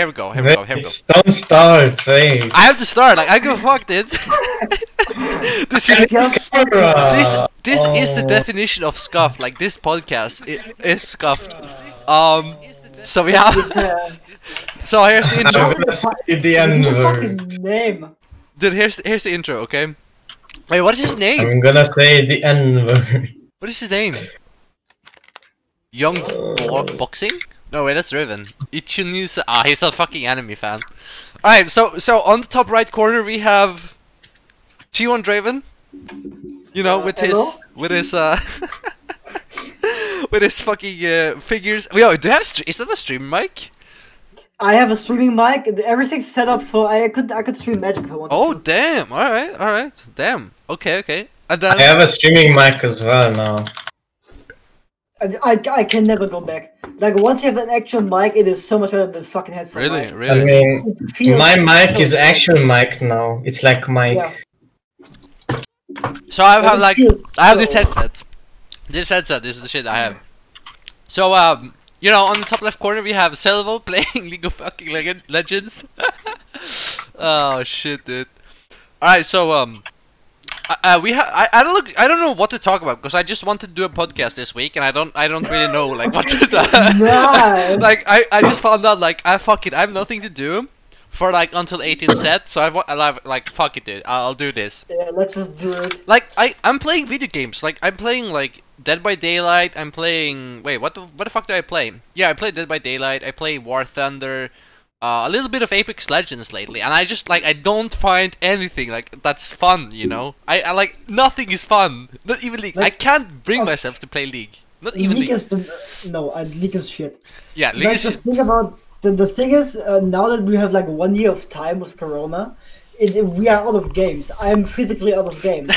Here we go. Here we go. Here we go. Don't start, wait. I have to start. Like I go fuck it. this is Camera. this this is the Oh. definition of scuff. Like this podcast is, is scuffed. Um. So we have. So here's the intro. I'm gonna say the Your N name. Dude, here's here's the intro. Okay. Wait, what is his name? I'm gonna say the N word. What is his name? Young bo boxing? No, wait, that's Riven. Ichinusa. Ah, he's a fucking anime fan. Alright, so so on the top right corner we have G1 Draven. You know, Uh, with hello? his with his uh with his fucking uh, figures. Yo, do you have stre- is that a stream mic? I have a streaming mic. Everything's set up for. I could. I could stream Magic if I wanted. Oh to. damn! All right, all right, damn. Okay, okay. And I have a streaming mic as well now. I, I, I can never go back. Like once you have an actual mic, it is so much better than fucking headphone. really, mic. I mean, my mic so is good. actual mic now. It's like mic. Yeah. So I have like I have this headset. This headset, this is the shit I have. So um, you know, on the top left corner we have Selvo playing League of fucking Leg- Legends. oh shit, dude. All right, so um, uh, we have I, I don't look I don't know what to talk about because I just wanted to do a podcast this week and I don't I don't really know like what to do. Nice. like I I just found out like I fuck it I have nothing to do for like until 18 set so I wa- I like like fuck it dude I'll do this. Yeah, let's just do it. Like I, I'm playing video games. Like I'm playing like Dead by Daylight. I'm playing. Wait, what the what the fuck do I play? Yeah, I play Dead by Daylight. I play War Thunder. Uh, a little bit of Apex Legends lately, and I just like I don't find anything like that's fun. You know, I, I like nothing is fun. Not even League. I can't bring oh. myself to play League. Not even League League. is the no. Uh, League is shit. Yeah, League Like is the shit. thing about the, the thing is uh, now that we have like one year of time with Corona, it, it- we are out of games. I'm physically out of games.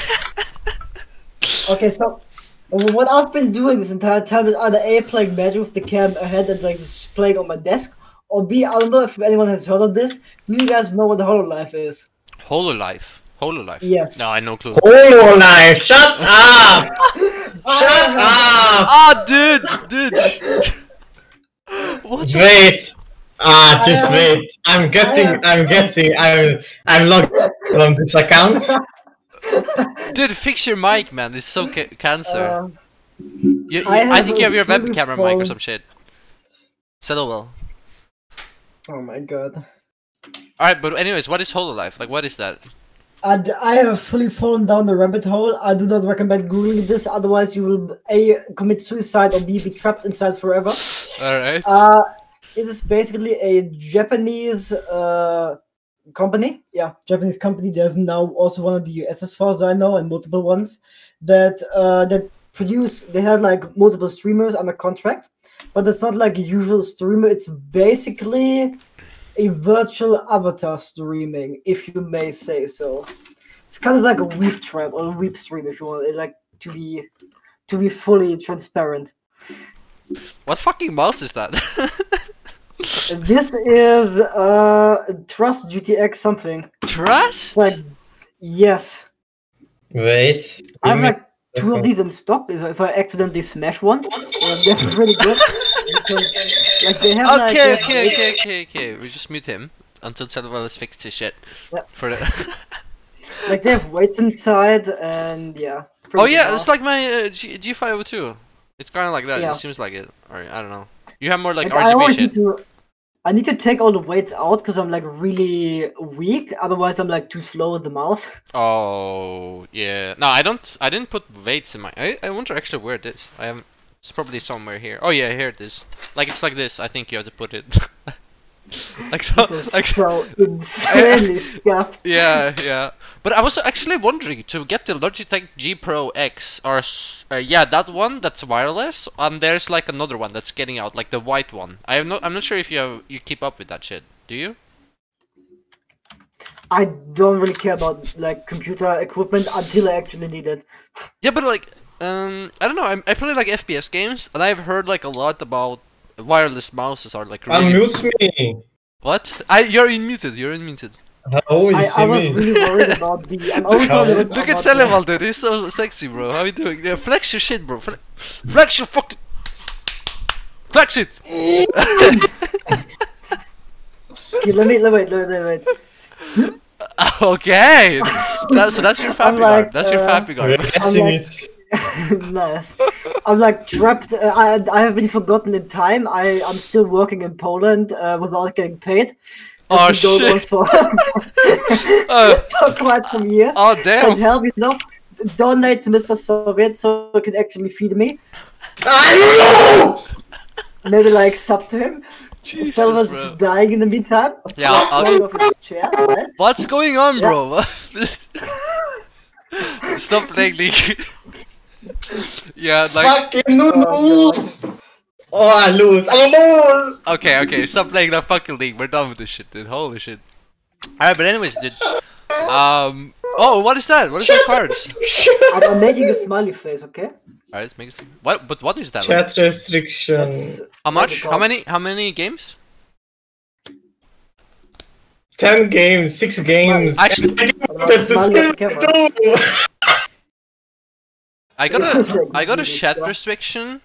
okay, so what I've been doing this entire time is either a playing Magic with the cam ahead and like just playing on my desk, or b I don't know if anyone has heard of this. Do you guys know what the Hololive is? Hololive. Hololive. Yes. No, I no clue. Life! Shut up! Shut up! Ah, dude, dude. what the Wait. Ah, just I- wait. I'm getting. I'm getting. I'm. I'm logged on this account. Dude, fix your mic, man. It's so ca- cancer. Uh, you, you- I I, think you have your web fully camera mic or some shit. Settle well. Oh my god. Alright, but anyways, what is Hololive? Like, what is that? And I have fully fallen down the rabbit hole. I do not recommend googling this, otherwise you will a commit suicide or b be trapped inside forever. Alright. Uh, it is basically a Japanese uh company. Yeah, Japanese company. There's now also one of the US as far as I know, and multiple ones that uh that produce. They had like multiple streamers under contract, but it's not like a usual streamer. It's basically a virtual avatar streaming, if you may say so. It's kind of like a weep trap or a weep stream, if you want it, like to be to be fully transparent. What fucking mouse is that? This is uh Trust GTX something. Trust? Like yes. Wait. I have give me- like two of these in stock. Is if I accidentally smash one, uh, they're really good. Because, like they have like Okay, uh, okay, okay, okay, okay. We just mute him until Samuel has fixed his shit. Yeah. For the like they have weights inside and yeah. oh yeah, good it's like my uh, G- G502. It's kind of like that. Yeah. It seems like it. Or I don't know. You have more like Like, RGB always shit. need to. I need to take all the weights out because I'm like really weak. Otherwise, I'm like too slow with the mouse. Oh yeah. No, I don't. I didn't put weights in my. I, I wonder actually where it is. I am. It's probably somewhere here. Oh yeah, here it is. Like it's like this. I think you have to put it. like so. Like so insanely yeah, yeah. But I was actually wondering to get the Logitech G Pro X or uh, yeah, that one that's wireless, and there's like another one that's getting out, like the white one. I am not. I'm not sure if you have, you keep up with that shit. Do you? I don't really care about like computer equipment until I actually need it. Yeah, but like, um, I don't know. I, I play like FPS games, and I've heard like a lot about wireless mouses are like really. Unmute me. What? I you're unmuted. You're unmuted. Oh, you I, see I was me. really worried about the. I'm always How- worried about Look at about dude. He's so sexy, bro. How you doing? Yeah, flex your shit, bro. Fle- flex your fucking. Flex it. Okay, let me let wait, wait, wait, wait. okay. That, so that's your I'm Fabigard. like, that's your uh, Fabigard. We're guessing like- it. nice. I'm like trapped. Uh, I I have been forgotten in time. I I'm still working in Poland uh, without getting paid. Oh, It's been going on shit. For, Uh, for quite some years. oh damn. help, you know, donate to Mr. Soviet so he can actually feed me. Maybe like sub to him. Jesus, bro. dying in the meantime. Yeah, I'll- his chair. Right? What's going on, bro? Stop playing League. Yeah, like Fucking no! Oh, God. Oh, I lose. I lose! okay, okay, stop playing that fucking League. We're done with this shit, dude. Holy shit. Alright, but anyways, dude. Um. Oh, what is that? What is that cards? I'm, I'm making a smiley face, okay? Alright, let's make it. What? But what is that? Like, Chat restriction. That's how much? How many? How many games? 10 games, 6 games. Actually- that's the Smiley at the skill camera. too! I got This is a. got a chat stuff. restriction.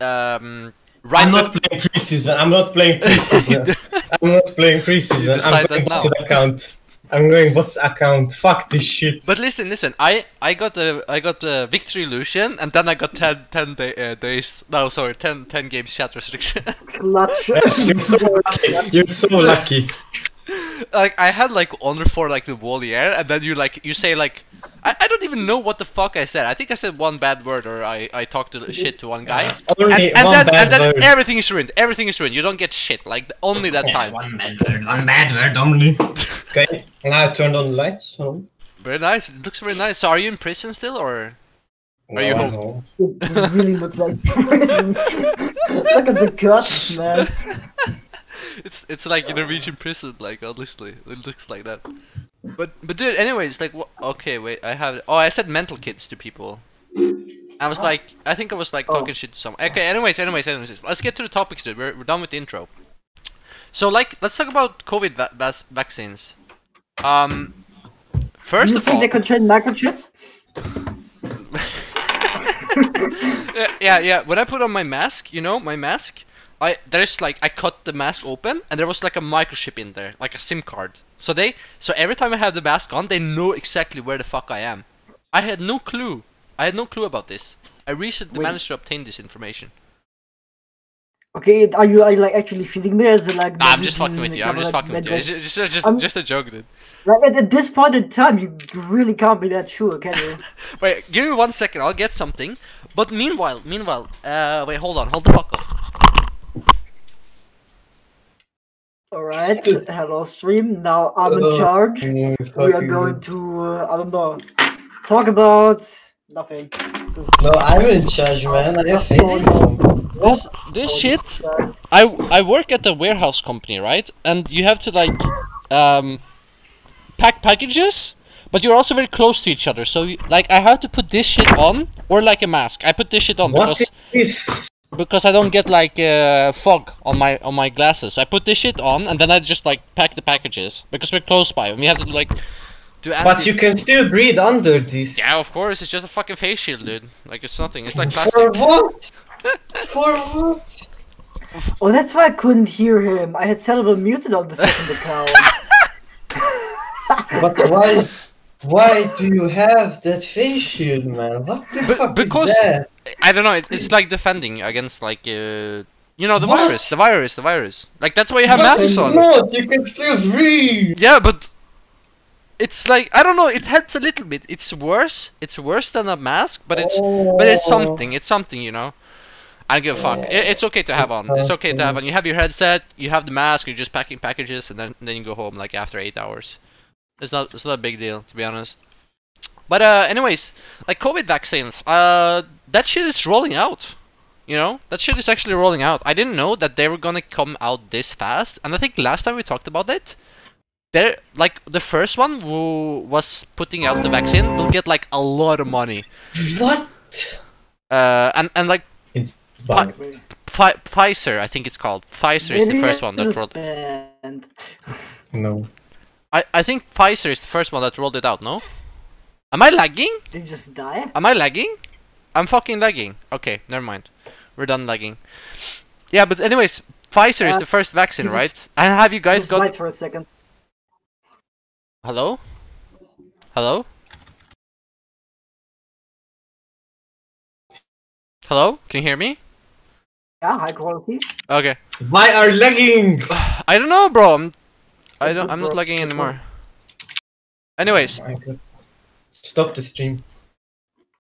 Um. Right. I'm be- not playing preseason. I'm not playing preseason. I'm not playing preseason. decide I'm going that now. bots account. I'm going bots account. Fuck this shit. But listen, listen. I I got a I got a victory illusion, and then I got 10, 10 day, uh, days. No, sorry, 10, 10 games chat restriction. Clutch. You're so lucky. You're so lucky. like I had like honor for like the Voliere, and then you like you say like I, I don't even know what the fuck I said. I think I said one bad word or I I talked to shit to one guy. Only And, and one then and then word. everything is ruined. Everything is ruined. You don't get shit. Like only that time. One bad word. One bad word only. okay. Now I turned on the lights. So. Very nice. It looks very nice. So are you in prison still or? Are you home? no. It really looks like prison. Look at the guts, man. It's it's like in a Norwegian prison. Like honestly, it looks like that. But but dude, anyways, like okay, wait, I have. Oh, I said mental kids to people. I was like, I think I was like Oh. talking shit to someone. Okay, anyways, anyways, anyways, let's get to the topics, dude. We're, we're done with the intro. So like, let's talk about COVID va- vas- vaccines. Um, first Do you of think all, they contain microchips? yeah, yeah, yeah. When I put on my mask, you know, my mask, I there's like I cut the mask open and there was like a microchip in there, like a SIM card. So they, so every time I have the mask on, they know exactly where the fuck I am. I had no clue. I had no clue about this. I recently Wait. managed to obtain this information. Okay, are you are you like actually feeding me as like? Nah, I'm just fucking with you. I'm just like, fucking with you. It's just, just, just, I'm- just a joke, dude. Like at, at this point in time, you really can't be that sure, can you? Wait, give me one second. I'll get something. But meanwhile, meanwhile, uh, wait, hold on, hold the fuck up. All right, hello stream. Now I'm in charge. We are going to uh, I don't know talk about nothing. No, I'm in charge, man. I have What's going on? This this shit I I work at a warehouse company, right? And you have to like um pack packages, but you're also very close to each other. So you, like I have to put this shit on or like a mask. I put this shit on What because is this? Because I don't get like uh, fog on my on my glasses. So I put this shit on and then I just like pack the packages because we're close by and we have to like do But you can still breathe under this. Yeah, of course. It's just a fucking face shield, dude. Like it's nothing. It's like For plastic. what? For what? Oh, that's why I couldn't hear him. I had Celebrate muted on the second account. But why? Why do you have that face shield, man? What the Be- fuck because- is that? I don't know. It, it's like defending against like uh, you know the What? virus, the virus, the virus. Like that's why you have But masks on. Not. You can still breathe. Yeah, but it's like I don't know. It helps a little bit. It's worse. It's worse than a mask, but it's but it's Oh. something. It's something, you know. I don't give a fuck. It, it's okay to have on. It's okay to have on. You have your headset. You have the mask. You're just packing packages, and then then you go home like after eight hours. It's not it's not a big deal to be honest. But uh, anyways, like COVID vaccines, uh, that shit is rolling out. You know, that shit is actually rolling out. I didn't know that they were gonna come out this fast, and I think last time we talked about it, they're like the first one who was putting out the vaccine will get like a lot of money. What? Uh, and and like It's Pi- bad. Pfi- Pfizer, I think it's called. Pfizer is the first one that it's rolled. banned. No. I I think Pfizer is the first one that rolled it out. No, am I lagging? Did you just die? Am I lagging? I'm fucking lagging. Okay, never mind. We're done lagging. Yeah, but anyways, Pfizer is Uh, the first vaccine, just- right? And have you guys Just got? wait for a second. Hello? Hello? Hello? Can you hear me? Yeah, high quality. Okay. Why are lagging? I don't know, bro. I'm, I Good, don't. I'm not lagging anymore. Anyways, Stop the stream.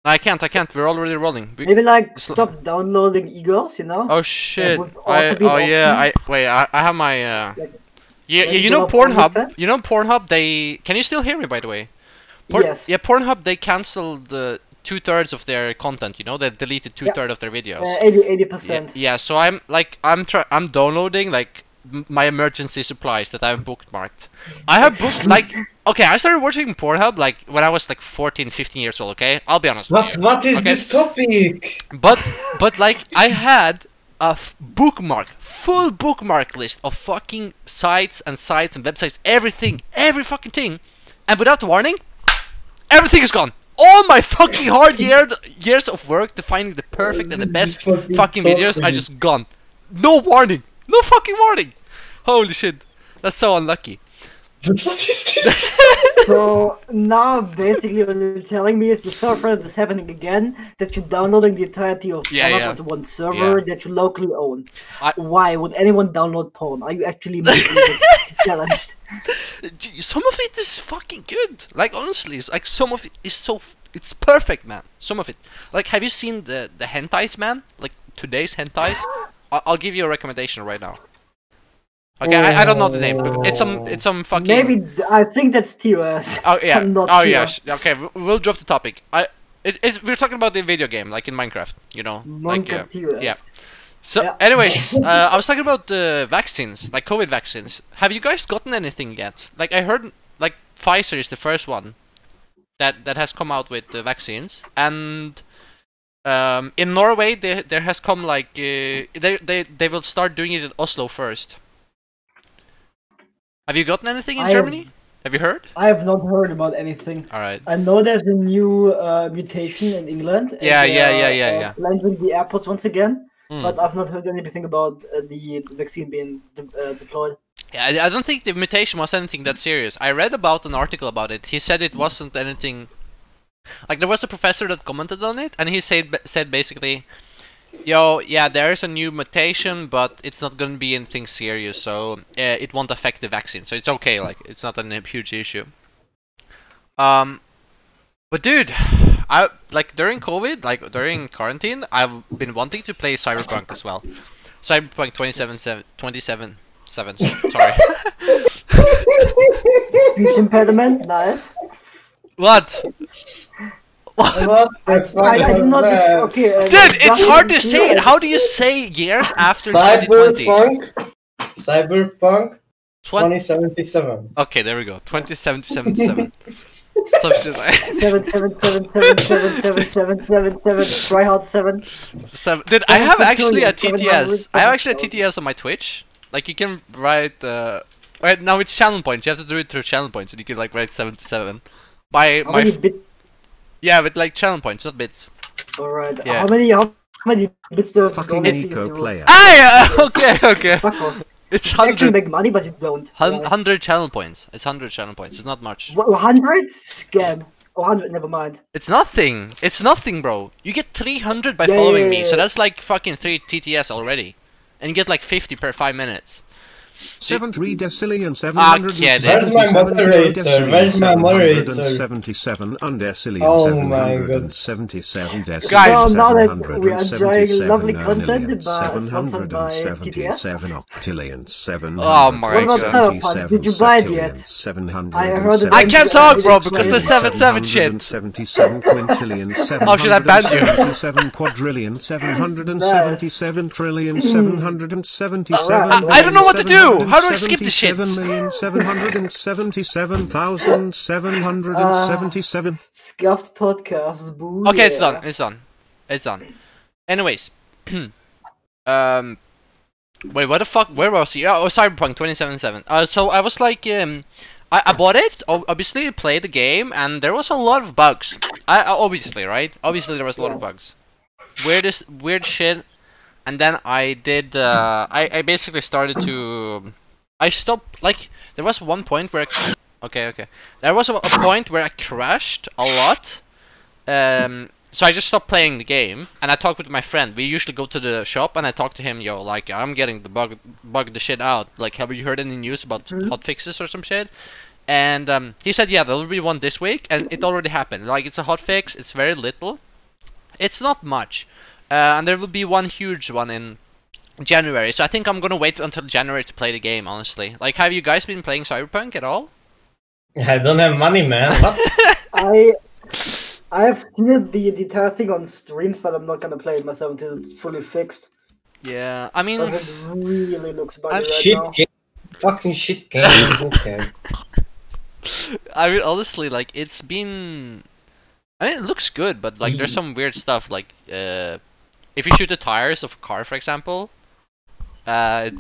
I can't. I can't. We're already rolling. We- Maybe like Sl- stop downloading Eagles, you know? Oh shit! would also I, be oh an yeah, I wait. I, I have my. Uh, Like- yeah, yeah, you you know have Pornhub. OnlyFans? You know Pornhub. They can you still hear me by the way? Porn- yes. Yeah, Pornhub. They canceled the two thirds of their content. You know, they deleted two thirds of their videos. Uh, 80 yeah, percent. yeah, so I'm like I'm try I'm downloading like m- my emergency supplies that I've bookmarked. I have booked like okay, I started watching Pornhub like when I was like 14, 15 years old. Okay, I'll be honest. What? What is Okay. this topic? But but like I had a f- bookmark, full bookmark list of fucking sites and sites and websites, everything, every fucking thing, and without warning, everything is gone. All my fucking hard year, years of work to finding the perfect and the best Fucking fucking videos are just gone. No warning, no fucking warning. Holy shit, that's so unlucky. What is this? So now basically what you're telling me is you're so afraid of this happening again that you're downloading the entirety of Yeah, yeah. onto one server Yeah. that you locally own. I- Why would anyone download porn? Are you actually mentally challenged? Some of it is fucking good. Like honestly, it's like some of it is so. F- it's perfect, man. Some of it. Like, have you seen the the hentais, man? Like today's hentais. I'll give you a recommendation right now. Okay, I, I don't know the name. but It's some it's some fucking. Maybe I think that's TOS. Oh yeah. I'm not oh sure. yeah. Okay, we'll drop the topic. I. It, it's, we're talking about the video game, like in Minecraft. You know, like Monka uh, yeah. So, Yeah. anyways, uh, I was talking about the vaccines, like COVID vaccines. Have you guys gotten anything yet? Like, I heard, like Pfizer is the first one that that has come out with the vaccines, and um, in Norway, there there has come like uh, they they they will start doing it in Oslo first. Have you gotten anything in I Germany? Have you heard? I have not heard about anything. All right. I know there's a new uh, mutation in England. and Yeah, they yeah, are, yeah, yeah, uh, yeah. Landing the airports once again, Mm. but I've not heard anything about uh, the vaccine being de- uh, deployed. Yeah, I, I don't think the mutation was anything that serious. I read about an article about it. He said it wasn't anything. Like there was a professor that commented on it, and he said said basically, "Yo, yeah, there is a new mutation, but it's not gonna be anything serious, so uh, it won't affect the vaccine. So it's okay. Like it's not a huge issue." Um, but dude, I like during COVID, like during quarantine, I've been wanting to play Cyberpunk as well. Cyberpunk 27 27 7 sorry. Speech impediment, nice. what? What the I, fuck I, I do not. Dis- okay, uh, Dude, it's hard to say. and- How do you say years after 2020? Cyberpunk. Cyberpunk 2077. okay, there we go. 2077 7. Some shit like Seven seven seven seven seven seven seven seven seven. Try hard seven. seven. Dude, I have actually a TTS. I have actually a. TTS on my Twitch. Like you can write. Uh, right now it's channel points. You have to do it through channel points, and you can like write 77. My How my many f- bit? Yeah, with like channel points, not bits. Alright. Yeah. How many? How many bits do you have to Fucking donate for you eco player. Ah, yeah, okay, okay. Fuck off. It's You actually make money, but you don't. hun- Why? 100 channel points. It's 100 channel points. It's not much. Wha- 100? Scam. Oh, 100, never mind. It's nothing. It's nothing, bro. You get 300 by Yeah, following yeah, me, yeah, so that's like fucking 3 TTS already. And you get like 50 per 5 minutes. Seven three decillion seven Ah, hundred kid. Where's my moderator? Where's my moderator? Seventy-seven undecillion Oh seven and God. seventy-seven decillion Guys. Now that we are enjoying lovely content by- seven sponsored hundred by and seventy-seven octillion seven Oh my God. What about Cyberpunk? Did you buy it yet? I heard I can't talk, bro, because the hundred 7 7 shit. Seventy-seven quintillion seven How should I ban you? Seventy-seven quadrillion seven hundred and seventy-seven trillion seven hundred and seventy-seven. I- I don't know what to do. How do I skip the shit? Seven million seven hundred and seventy-seven thousand seven hundred and seventy-seven. Scuffed podcast. Boo. Okay, it's done. It's done. It's done. Anyways. um. Wait, what the fuck? Where was he? Oh, Cyberpunk 2077. Uh, so I was like, um, I, I bought it. Obviously, played the game, and there was a lot of bugs. I I- obviously right. Obviously, there was a lot of bugs. Weirdest weird shit. And then I did. Uh, I I basically started to. I stopped. Like there was one point where. I, okay, okay. There was a, a point where I crashed a lot. Um. So I just stopped playing the game, and I talked with my friend. We usually go to the shop, and I talked to him. Yo, like I'm getting the bug, bug the shit out. Like, have you heard any news about Mhm. hot fixes or some shit? And um, he said, yeah, there'll be one this week, and it already happened. Like, it's a hot fix. It's very little. It's not much, uh, and there will be one huge one in January. So I think I'm gonna wait until January to play the game. Honestly, like, have you guys been playing Cyberpunk at all? I don't have money, man. What? I I have seen the, the entire thing on streams, but I'm not gonna play it myself until it's fully fixed. Yeah, I mean, But it really looks buggy I'm right shit now. game. Fucking shit game. Who cares? I mean, honestly, like it's been. I mean, it looks good, but like there's Mm. some weird stuff. Like, uh, if you shoot the tires of a car, for example, uh,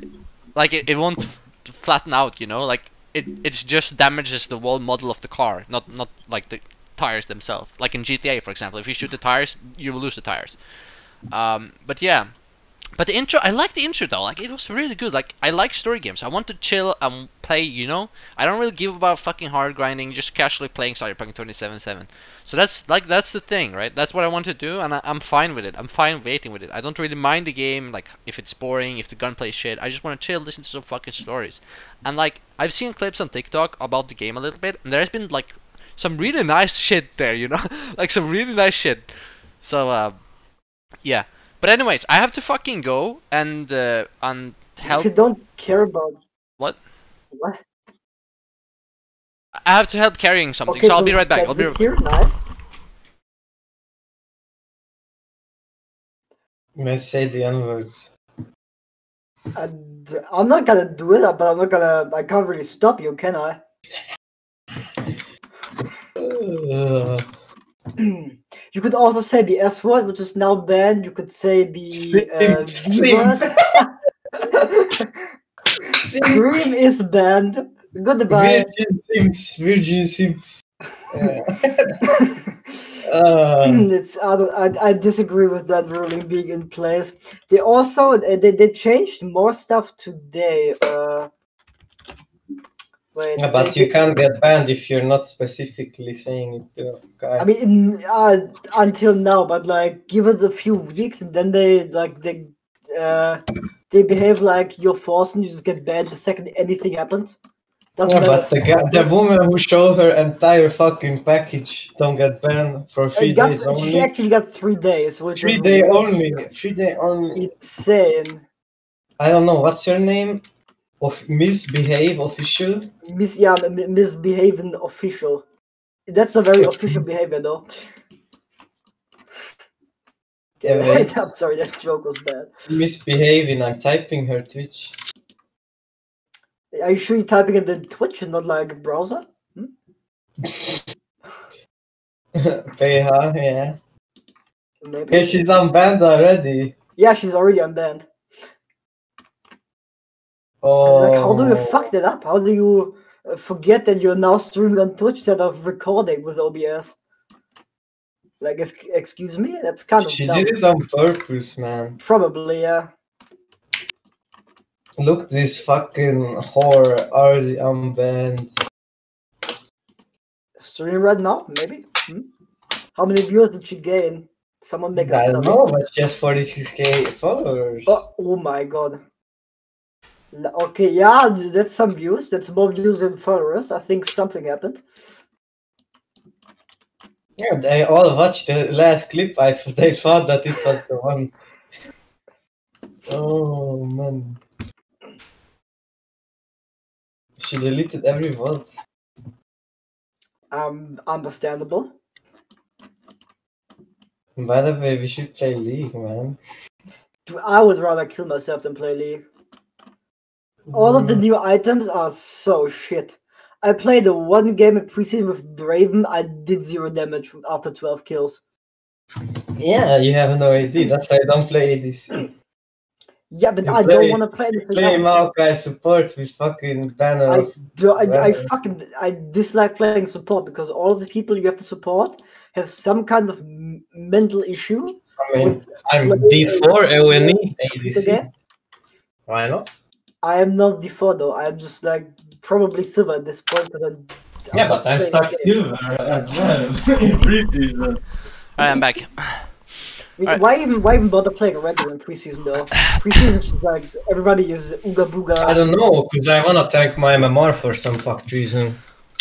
like it, it won't flatten out. You know, like it it just damages the whole model of the car, not not like the tires themselves. Like in GTA, for example, if you shoot the tires, you lose the tires. Um, but yeah. But the intro, I like the intro though. Like it was really good. Like I like story games. I want to chill and play. You know, I don't really give about fucking hard grinding. Just casually playing Cyberpunk 2077. So that's like that's the thing, right? That's what I want to do, and I, I'm fine with it. I'm fine waiting with it. I don't really mind the game, like if it's boring, if the gunplay is shit. I just want to chill, listen to some fucking stories. And like I've seen clips on TikTok about the game a little bit, and there's been like some really nice shit there, you know, like some really nice shit. So uh, yeah. But anyways, I have to fucking go and uh, and help. If you don't care about What? what? I have to help carrying something, Okay, so I'll be right back. I'll be right here. Nice. May say the N word. I'm not gonna do it, but I'm not gonna. I can't really stop you, can I? Uh, you could also say the S word, which is now banned. You could say the uh, D word. Dream is banned. Goodbye. Virgin Sims. Virgin Sims. Yeah. Uh, it's I, I I disagree with that ruling being in place. They also they, they changed more stuff today. Uh, wait, yeah, but you can't get banned if you're not specifically saying it to a guy. I mean, in, uh, until now, but like, give us a few weeks, and then they like they uh, they behave like you're forced, and you just get banned the second anything happens. Doesn't yeah, matter. but the guy, the woman who showed her entire fucking package don't get banned for three got- days she actually got three days, which Three day only. Three day only. insane. I don't know what's your name. Of misbehave official. Mis yeah, misbehaving official. That's a very official behavior, though. Yeah, wait. I'm sorry, that joke was bad. Misbehaving. I'm typing her Twitch. Are you sure you're typing in the Twitch and not like browser? Hmm? PH, yeah. Maybe. Okay, she's unbanned already. Yeah, she's already unbanned. Oh. Like, how do you fuck that up? How do you uh, forget that you're now streaming on Twitch instead of recording with OBS? Like, ex- excuse me? That's kind of She did it on purpose, man. Probably, yeah. Look, this fucking whore already unbanned. Streaming right now, maybe. Hmm? How many viewers did she gain? Someone make a I don't know, but she has 46k followers. Oh, oh my god. Okay, yeah, that's some views. That's more views than followers. I think something happened. Yeah, they all watched the last clip. I they thought that it was the one. Oh man. She deleted every vote. Um, understandable. By the way, we should play League, man. I would rather kill myself than play League. All of the mm. new items are so shit. I played the one game in preseason with Draven. I did zero damage after 12 kills. Yeah, you have no idea. That's why I don't play ADC. Yeah, but You I play- don't want to play anything Play. Maokai support with fucking banner. I do. I, I fucking I dislike playing support because all of the people you have to support have some kind of mental issue. I mean, I'm D4 a- ONE the ADC. Why not? I am not D4 though. I'm just like probably silver at this point because I'm. Yeah, but I'm stuck silver as well in preseason. Alright, I'm back. I mean, Alright. Why even why even bother playing a regular in preseason though? Preseason is like everybody is ooga booga. I don't know, because I wanna tank my MMR for some fucked reason.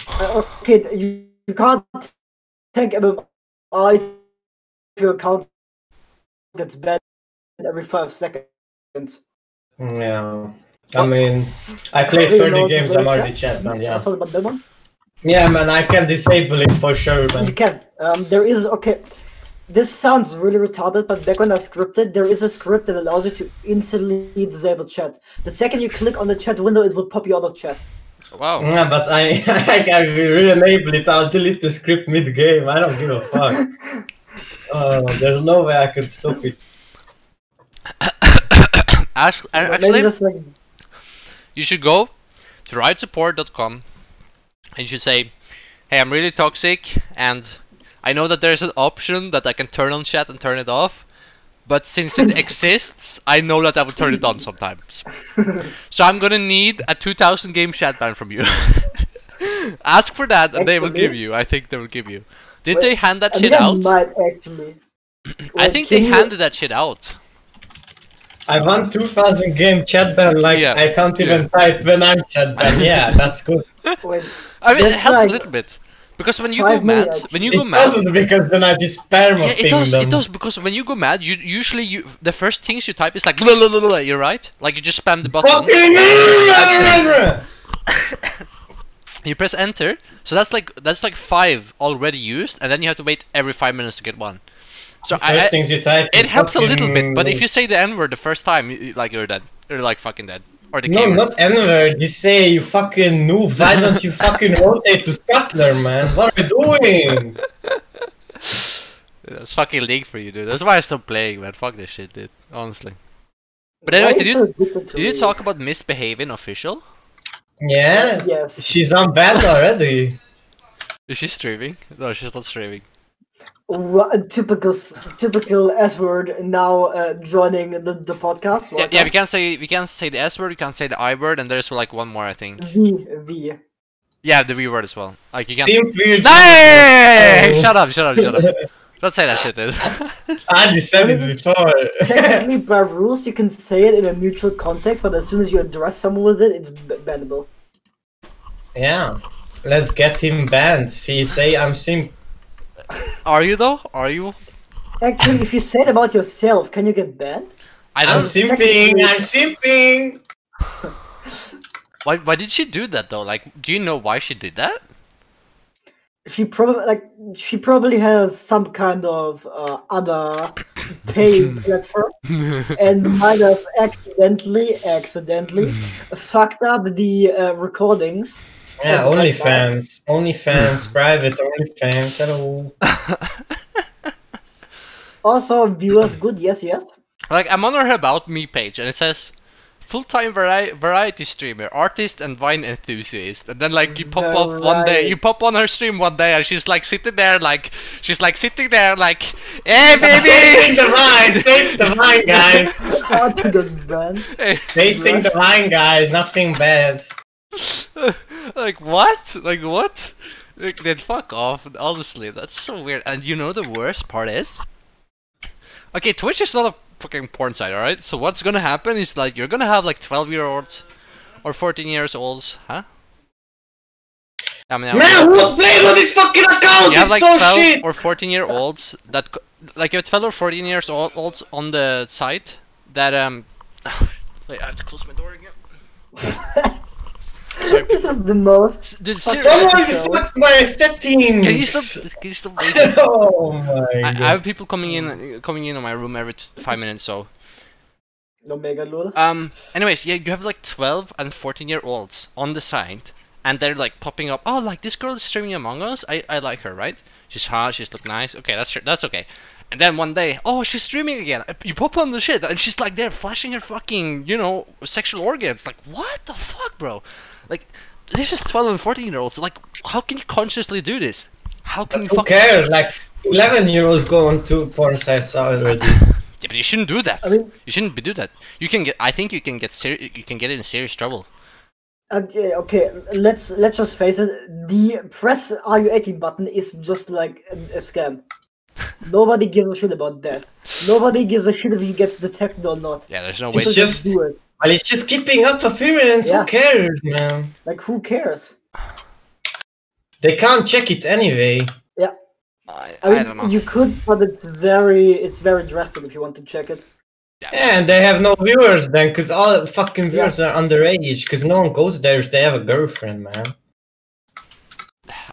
Uh, okay, you, you can't tank MMR if your account gets banned every five seconds. Yeah. I mean, I played You 30 know, games, I'm already chat? chat, man, I yeah. thought about that one. Yeah, man, I can disable it for sure, man. You can. Um, there is okay. This sounds really retarded, but back when I scripted, there is a script that allows you to instantly disable chat. The second you click on the chat window, it will pop you out of chat. Wow. Yeah, but I, I can re-enable it, I'll delete the script mid-game, I don't give a fuck. Uh, there's no way I can stop it. actually, But maybe actually, just like you should go to riotsupport.com and you should say, "Hey, I'm really toxic, and I know that there's an option that I can turn on chat and turn it off, but since it exists, I know that I will turn it on sometimes. so I'm gonna need a 2,000 game chat ban from you. Ask for that, and they will give you. I think they will give you. Did they hand that I shit out? might actually. I think they handed that shit out. I want 2000 game chat ban, like Yeah, I can't even type when I'm chat ban, yeah, that's good. Wait, I mean, it helps like a little bit because when you go five mad, minutes. when you go mad, It mad, doesn't because then I just spam Yeah, yeah, it does. them. It does because when you go mad, you usually you the first things you type is like blah, blah, blah, blah, you're right. Like you just spam the button, you press enter. So that's like that's like five already used, and then you have to wait every five minutes to get one. So I, First I- things you type. it is helps a little bit, but if you say the n word the first time, you, you- like you're dead, you're like fucking dead, or the game. No, K word. not N-word. You say you fucking noob. Why don't you fucking rotate to Scuttler, man? What are you doing? That's fucking league for you, dude. That's why I stopped playing, man. Fuck this shit, dude. Honestly. But why anyways, did you so did you talk about misbehaving official? Yeah, Yes. she's on bad already. Is she streaming? No, she's not streaming. Ru- typical, s- typical S word now uh, joining the, the podcast. Yeah, Welcome. yeah, we can't say we can't say the S word, we can't say the I word, and there's like one more, I think. V V. Yeah, the V word as well. Like you can't. Team weird. Hey! Oh. Shut up! Shut up! Shut up! Don't say that shit, dude. I said it before. Technically, by rules, you can say it in a neutral context, but as soon as you address someone with it, it's b- bannable. yeah. Let's get him banned. If he say I'm simp. Are you though? Are you? Actually, if you say it about yourself, can you get banned? I I'm don't. simping. I'm simping. Why? Why did she do that though? Like, do you know why she did that? She probably like she probably has some kind of uh, other pay platform and might have accidentally, accidentally fucked up the uh, recordings. Yeah, my God. OnlyFans. OnlyFans. private OnlyFans. Hello. Also, viewers, good, yes, yes. Like, I'm on her about me page, and it says. Full-time vari- variety streamer, artist, and wine enthusiast. And then, like, you pop up one day, you pop on her stream one day, and she's like sitting there, like, she's like sitting there, like, hey, baby, Tasting the wine. Taste the wine, guys. How to get banned? Tasting the wine, guys. Nothing bad. like what? Like what? Like, then fuck off. Honestly, that's so weird. And you know the worst part is, okay, Twitch is not a fucking porn site, all right. So what's gonna happen is like you're gonna have like 12 year olds or 14 years olds, huh? I mean, I Man, who's playing on this fucking account? you have it's like so 12 shit. or 14 year olds that like you have 12 or 14 years old olds on the site that um. Wait, I have to close my door again. Sorry, This is the most. Dude, Fuck seriously, Someone episode. fucked my settings. Can you stop? Can you stop waiting? oh my I, god. I have people coming in, coming in on my room every t- five minutes. So, Omega lol. um, anyways, yeah, you have like twelve and fourteen year olds on the site, and they're like popping up. Oh, like this girl is streaming Among Us. I, I like her, right? She's hot. She's look nice. Okay, that's that's okay. And then one day, oh, she's streaming again. Uh, You pop on the shit, and she's like there flashing her fucking, you know, sexual organs. Like, what the fuck, bro? Like, this is twelve and fourteen year olds. Like, how can you consciously do this? How can you Who fucking cares? Like 11 year olds go on to porn sites already. Yeah, but you shouldn't do that. I mean- you shouldn't be do that. You can get. I think you can get ser- You can get in serious trouble. Okay, okay, let's let's just face it. The press "Are you 18" button is just like a, a scam. Nobody gives a shit about that. Nobody gives a shit if he gets detected or not. Yeah, there's no way. It's just- just do it. Well, it's just keeping up appearance. Yeah. Who cares, man? Like, who cares? They can't check it anyway. I, I mean, I don't know. you could, but it's very it's very drastic if you want to check it. Yeah, Yeah, and they have no viewers then, because all fucking viewers are underage, because no one goes there if they have a girlfriend, man.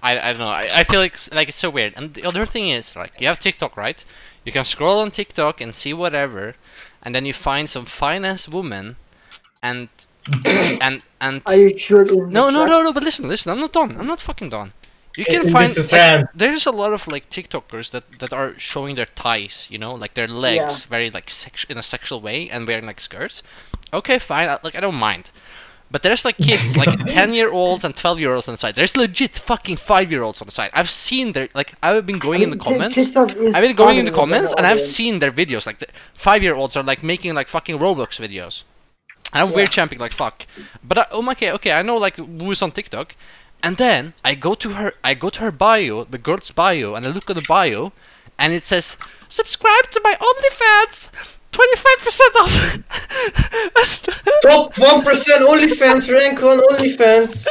I, I don't know. I, I feel like like it's so weird. And the other thing is like you have TikTok, right? You can scroll on TikTok and see whatever, and then you find some fine ass woman, and and and Are you sure? no no no no. But listen listen. I'm not done. I'm not fucking done. You can find like, there's a lot of like TikTokers that that are showing their thighs, you know, like their legs, very like sex- in a sexual way and wearing like skirts. Okay, fine. I, like I don't mind. But there's like kids, like 10 year olds and 12 year olds on the side. There's legit fucking 5 year olds on the side. I've seen their, like, I've been going I in the comments. I've been going in the comments and I've seen their videos. Like, the 5 year olds are like making like fucking Roblox videos. And I'm weird champing like fuck. But I, oh my okay, okay, I know like who's on TikTok. And then I go to her, I go to her bio, the girl's bio, and I look at the bio, and it says, subscribe to my OnlyFans, 25% off. Top 1% OnlyFans rank on OnlyFans.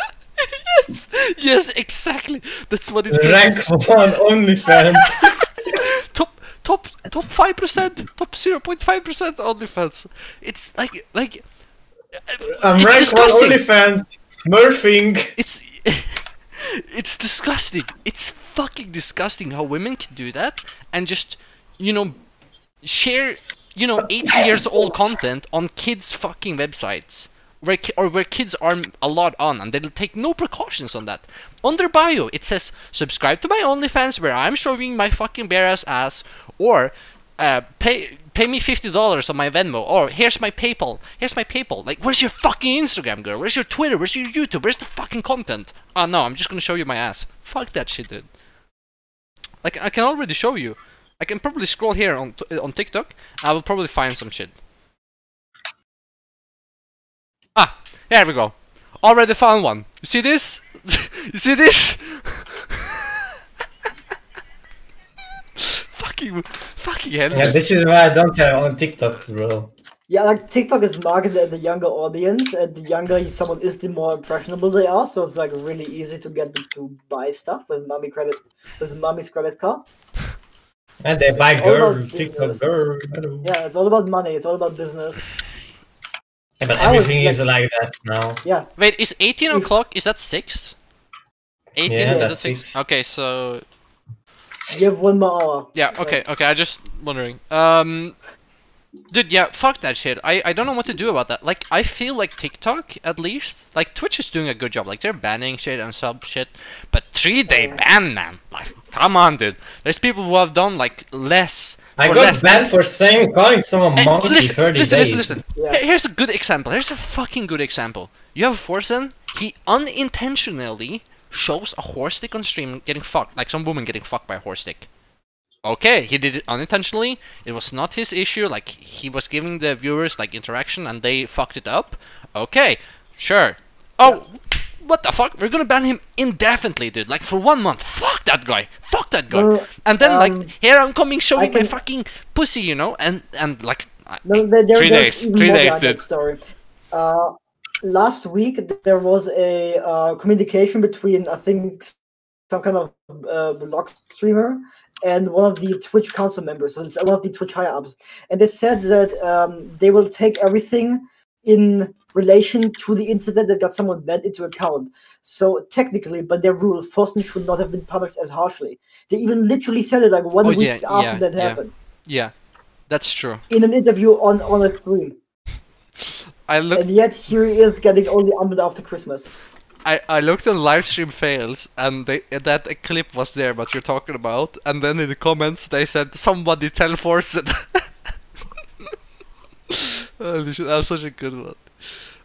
yes, yes, exactly. That's what it says. Rank 1 OnlyFans. top top top five percent, top zero point five percent OnlyFans. It's like like I'm It's rank 1 disgusting. OnlyFans. Smurfing. it's it's disgusting. It's fucking disgusting how women can do that and just you know share you know 18 years old content on kids fucking websites where ki- or where kids are a lot on and they'll take no precautions on that on their bio it says subscribe to my onlyfans where i'm showing my fucking bare ass ass or uh, pay pay me fifty dollars on my Venmo, or here's my PayPal, here's my PayPal. Like, where's your fucking Instagram, girl? Where's your Twitter? Where's your YouTube? Where's the fucking content? Oh no, I'm just gonna show you my ass. Fuck that shit, dude. Like, I can already show you. I can probably scroll here on on TikTok. I will probably find some shit. Ah, here we go. Already found one. You see this? you see this? fucking, fucking hell. Yeah, this is why I don't have on TikTok, bro. Yeah, like TikTok is marketed at the younger audience, and the younger someone is, the more impressionable they are. So it's like really easy to get them to buy stuff with mommy credit, with mommy's credit card. And they buy It's girl, TikTok business. girl. Yeah, it's all about money. It's all about business. Yeah, but I would everything like- is like that now. Yeah, Wait, is 18 o'clock? Is that 6? 18 Yeah, is that that's 6? six. Okay, so you have one more hour. yeah, okay, okay. I just wondering. Um, dude, yeah, fuck that shit. I I don't know what to do about that. Like, I feel like TikTok, at least, like Twitch is doing a good job. Like they're banning shit and sub shit, but three day ban, man. Like, come on, dude. There's people who have done like less. I got less. banned for saying calling someone Hey, monkey listen, 30 listen, days. listen, listen. Yeah. Here's a good example. Here's a fucking good example. You have Forsen. He unintentionally shows a horse stick on stream getting fucked, like some woman getting fucked by a horse stick. Okay, he did it unintentionally. It was not his issue. Like he was giving the viewers like interaction, and they fucked it up. Okay, sure. Oh, what the fuck? We're gonna ban him indefinitely, dude. Like for one month. Fuck that guy. Fuck that guy. And then um, like here I'm coming showing my fucking pussy, you know, and and like. No, there, there, Three days, three days, dude. story. Uh, last week there was a uh, communication between I think some kind of uh, blog streamer and one of the Twitch council members, so it's one of the Twitch higher ups, and they said that um, they will take everything in relation to the incident that got someone banned into account. So technically, by their rule, Forsen should not have been punished as harshly. They even literally said it like one Oh, week yeah, after yeah, that yeah. happened Yeah, that's true. in an interview on on a stream. I looked. And yet here he is getting only under after Christmas. I, I looked on live stream fails and they that a clip was there what you're talking about and then in the comments they said somebody tell Forsen. Holy shit, that was such a good one.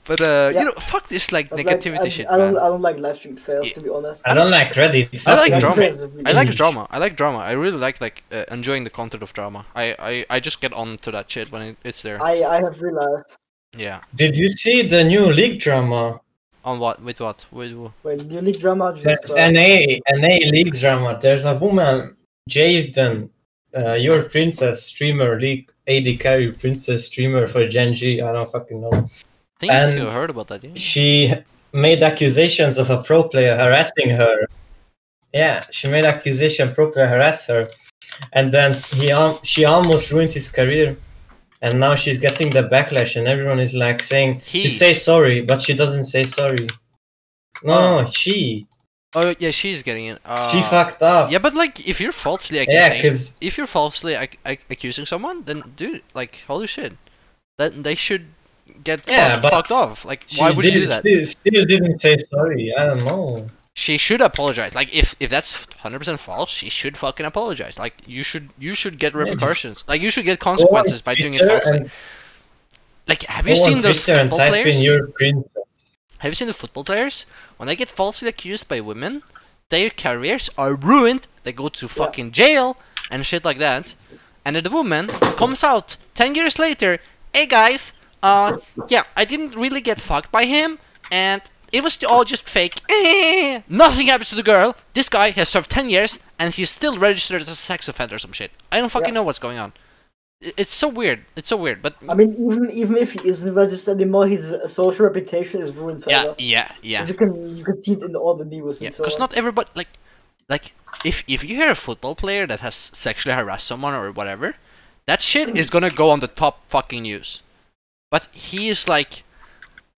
But uh, Yeah. you know, fuck this like But, like, negativity I, shit, I don't, man. I don't like live stream fails Yeah. to be honest. I don't like Reddit. I like drama. really I like drama. I like drama. I really like like uh, enjoying the content of drama. I, I I just get on to that shit when it, it's there. I, I have realized. Yeah. Did you see the new league drama? On what? With what? With who? Wait, new league drama. Jesus There's Christ. NA, NA league drama. There's a woman, Jaden, uh, your princess streamer, league AD carry princess streamer for Gen G. I don't fucking know. I think And- you heard about that. Yeah. She made accusations of a pro player harassing her. Yeah, she made accusation pro player harass her, and then he al- she almost ruined his career. And now she's getting the backlash, and everyone is like saying He. to say sorry, but she doesn't say sorry. No, Oh. she Oh yeah, she's getting it. Uh, she fucked up. Yeah, but like, if you're falsely Yeah, accusing, 'cause- if you're falsely ac- ac- accusing someone, then dude, like, holy shit, that they should get Yeah, fuck- but fucked off. Like, why would you did- do that? Still, still didn't say sorry. I don't know. She should apologize. Like, if if that's hundred percent false, she should fucking apologize. Like, you should you should get repercussions. Like, you should get consequences by doing it falsely. and- Like, have you seen those Twitter football players? your princess. Have you seen the football players? When they get falsely accused by women, their careers are ruined. They go to fucking jail and shit like that. And then the woman comes out 10 years later, hey guys, uh, yeah, I didn't really get fucked by him, and it was all just fake. Nothing happens to the girl. This guy has served 10 years, and he's still registered as a sex offender or some shit. I don't fucking Yeah. know what's going on. It's so weird. It's so weird, but I mean, even even if he isn't registered anymore, his social reputation is ruined yeah, forever. yeah, yeah. And You can you can see it in all the news Yeah, and so because not everybody like like if if you hear a football player that has sexually harassed someone or whatever, that shit is gonna go on the top fucking news. But he is like,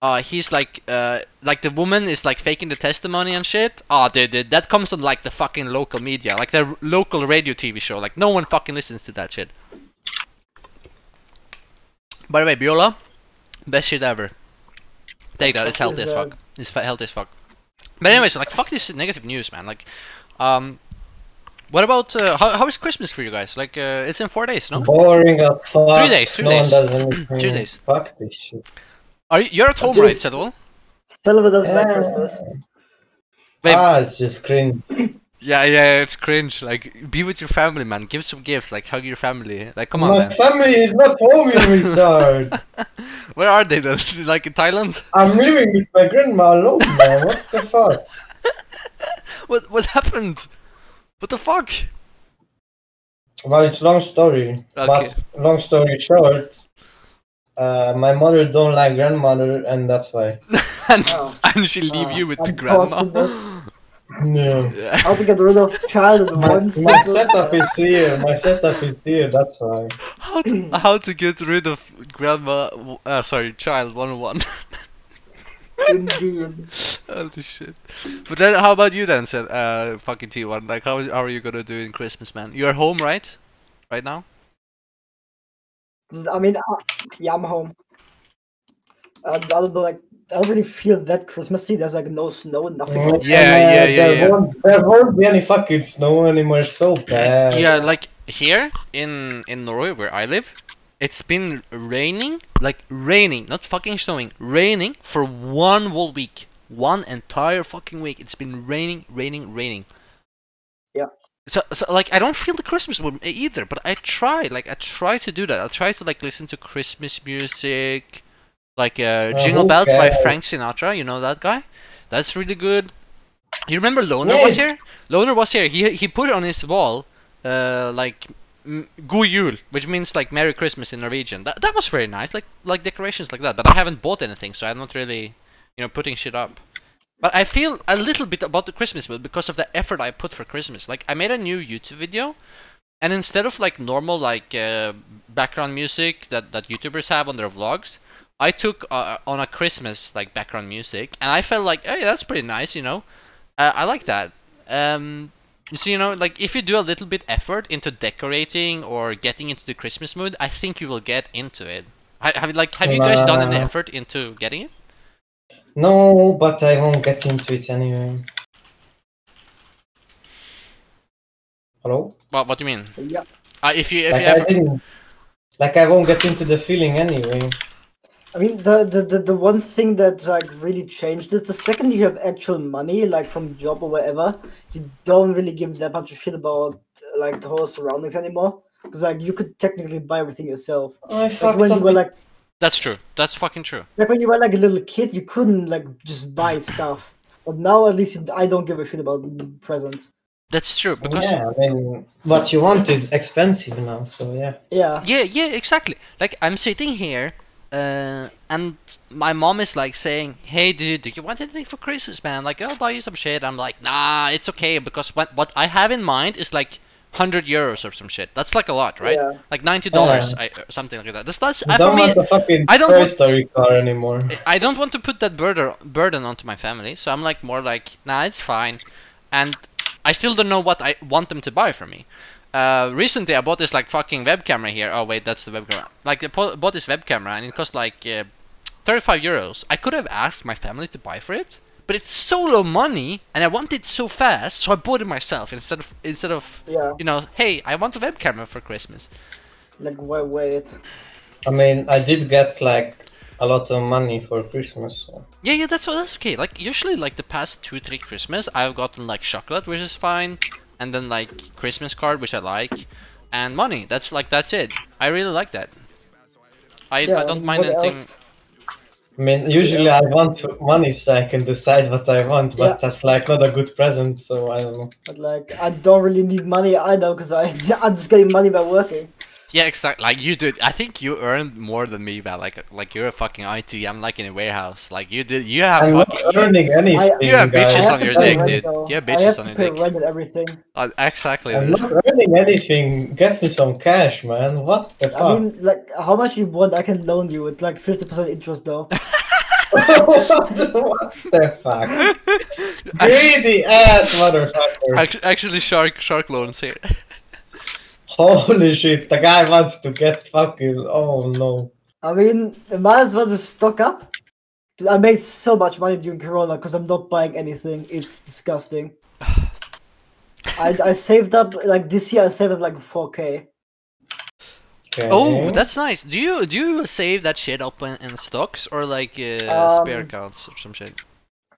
uh, he's like, uh, like the woman is like faking the testimony and shit. Oh, dude, dude, that comes on like the fucking local media, like the r- local radio TV show. Like no one fucking listens to that shit. By the way, Biola, best shit ever. Take that. It's fuck healthy as fuck. It's fa- healthy as fuck. But anyways, like fuck this negative news, man. Like, um, what about uh, how how is Christmas for you guys? Like, uh, it's in four days, no? Boring as fuck. Three days, three no days. one does anything. Three days. Fuck this shit. Are you, you're at home, right, Yes. Sedol? Silver doesn't like Yeah. Christmas. Wait. Ah, it's just cringe. Yeah, yeah, it's cringe. Like, be with your family, man. Give some gifts. Like, hug your family. Like, come on, My man. family is not home, you retard. Where are they then? like in Thailand? I'm living with my grandma alone now. What the fuck? What what happened? What the fuck? Well, it's long story. But long story short, uh, my mother don't like grandmother, and that's why. and, Oh. and she leave Oh, you with the unfortunate. grandma. No. Yeah. How to get rid of child at My, once? my setup is here. My setup is here. That's why. How to, how to get rid of grandma? Uh, sorry, child one on one. Indeed. Holy shit. But then, how about you then, said uh, fucking T1? Like, how, how are you gonna do in Christmas, man? You're home, right? Right now? I mean, uh, yeah, I'm home. Uh, I don't know, like, I don't really feel that Christmassy. There's like no snow, nothing. Mm, like. Yeah, and, yeah, yeah, There yeah. won't, there won't be any fucking snow anymore. It's so bad. Yeah, like here in in Norway where I live, it's been raining, like raining, not fucking snowing, raining for one whole week, one entire fucking week. It's been raining, raining, raining. So, so like I don't feel the Christmas mood either, but I try, like I try to do that. I try to like listen to Christmas music, like uh, Uh, Jingle Bells by? Frank Sinatra. You know that guy? That's really good. You remember Loner was here? Loner was here. He he put it on his wall, uh, like God Jul, which means like Merry Christmas in Norwegian. That that was very nice, like like decorations like that. But I haven't bought anything, so I'm not really, you know, putting shit up. But I feel a little bit about the Christmas mood because of the effort I put for Christmas. Like I made a new YouTube video, and instead of like normal like uh, background music that that YouTubers have on their vlogs, I took uh, on a Christmas like background music, and I felt like, hey, that's pretty nice, you know. Uh, I like that. Um, so you know, like if you do a little bit effort into decorating or getting into the Christmas mood, I think you will get into it. Ha- Have you like have you guys done an effort into getting it? No, but I won't get into it anyway. Hello? What What do you mean? Yeah. Uh, if you if Like you I didn't. Like I won't get into the feeling anyway. I mean, the, the, the, the one thing that like really changed is the second you have actual money, like from job or wherever, you don't really give that much of shit about like the whole surroundings anymore. Because like you could technically buy everything yourself. I Like fucked when you up. were like That's true. That's fucking true. like when you were like a little kid, you couldn't like just buy stuff. But now at least I don't give a shit about presents. That's true because Yeah, I mean, what you want is expensive now, so yeah. Yeah. Yeah, yeah, exactly. Like I'm sitting here, uh, and my mom is like saying, "Hey, dude, do you want anything for Christmas, man? Like, I'll buy you some shit." I'm like, "Nah, it's okay because what what I have in mind is like." Hundred euros or some shit. That's like a lot, right? Yeah. Like ninety dollars, Yeah. Or something like that. That's that's You for don't me. want the fucking I don't Toy want- Story car anymore. I don't want to put that burden burden onto my family, so I'm like more like, nah, it's fine, and I still don't know what I want them to buy for me. Uh, recently I bought this like fucking web camera here. Oh wait, that's the web camera. Like I bought this web camera and it cost like uh, 35 euros. I could have asked my family to buy for it, but it's so low money and I want it so fast, so I bought it myself instead of instead of Yeah. you know, hey, I want a web camera for Christmas. Like wait, wait. I mean, I did get like a lot of money for Christmas. So. Yeah, yeah, that's that's okay. Like usually, like the past two, three Christmas, I've gotten like chocolate, which is fine, and then like Christmas card, which I like, and money. That's like that's it. I really like that. I, Yeah. I don't mind anything. else? I mean, usually I want money so I can decide what I want, but Yeah. that's like not a good present, so I don't know. But like, I don't really need money either because I I'm just getting money by working. Yeah, exactly. Like you did. I think you earned more than me, man. Like like you're a fucking IT. I'm like in a warehouse. Like you did. You have I'm not fucking. You, earning anything. you have guys. bitches I on your pay dick, rent, dude. though. You have I bitches have on to your pay dick. rent and everything. Uh, exactly. I'm dude. not earning anything. Get me some cash, man. What the fuck? I mean, like, how much you want, I can loan you with like fifty percent interest though. what the fuck? Greedy ass motherfucker. Actu- Actually, shark shark loans here. Holy shit, the guy wants to get fucking. Oh no. I mean, I might as well just stock up. I made so much money during Corona because I'm not buying anything. It's disgusting. I, I saved up like this year. I saved up like 4k. Okay. Oh, that's nice. Do you do you save that shit up in, in stocks or like uh, spare Um, accounts or some shit?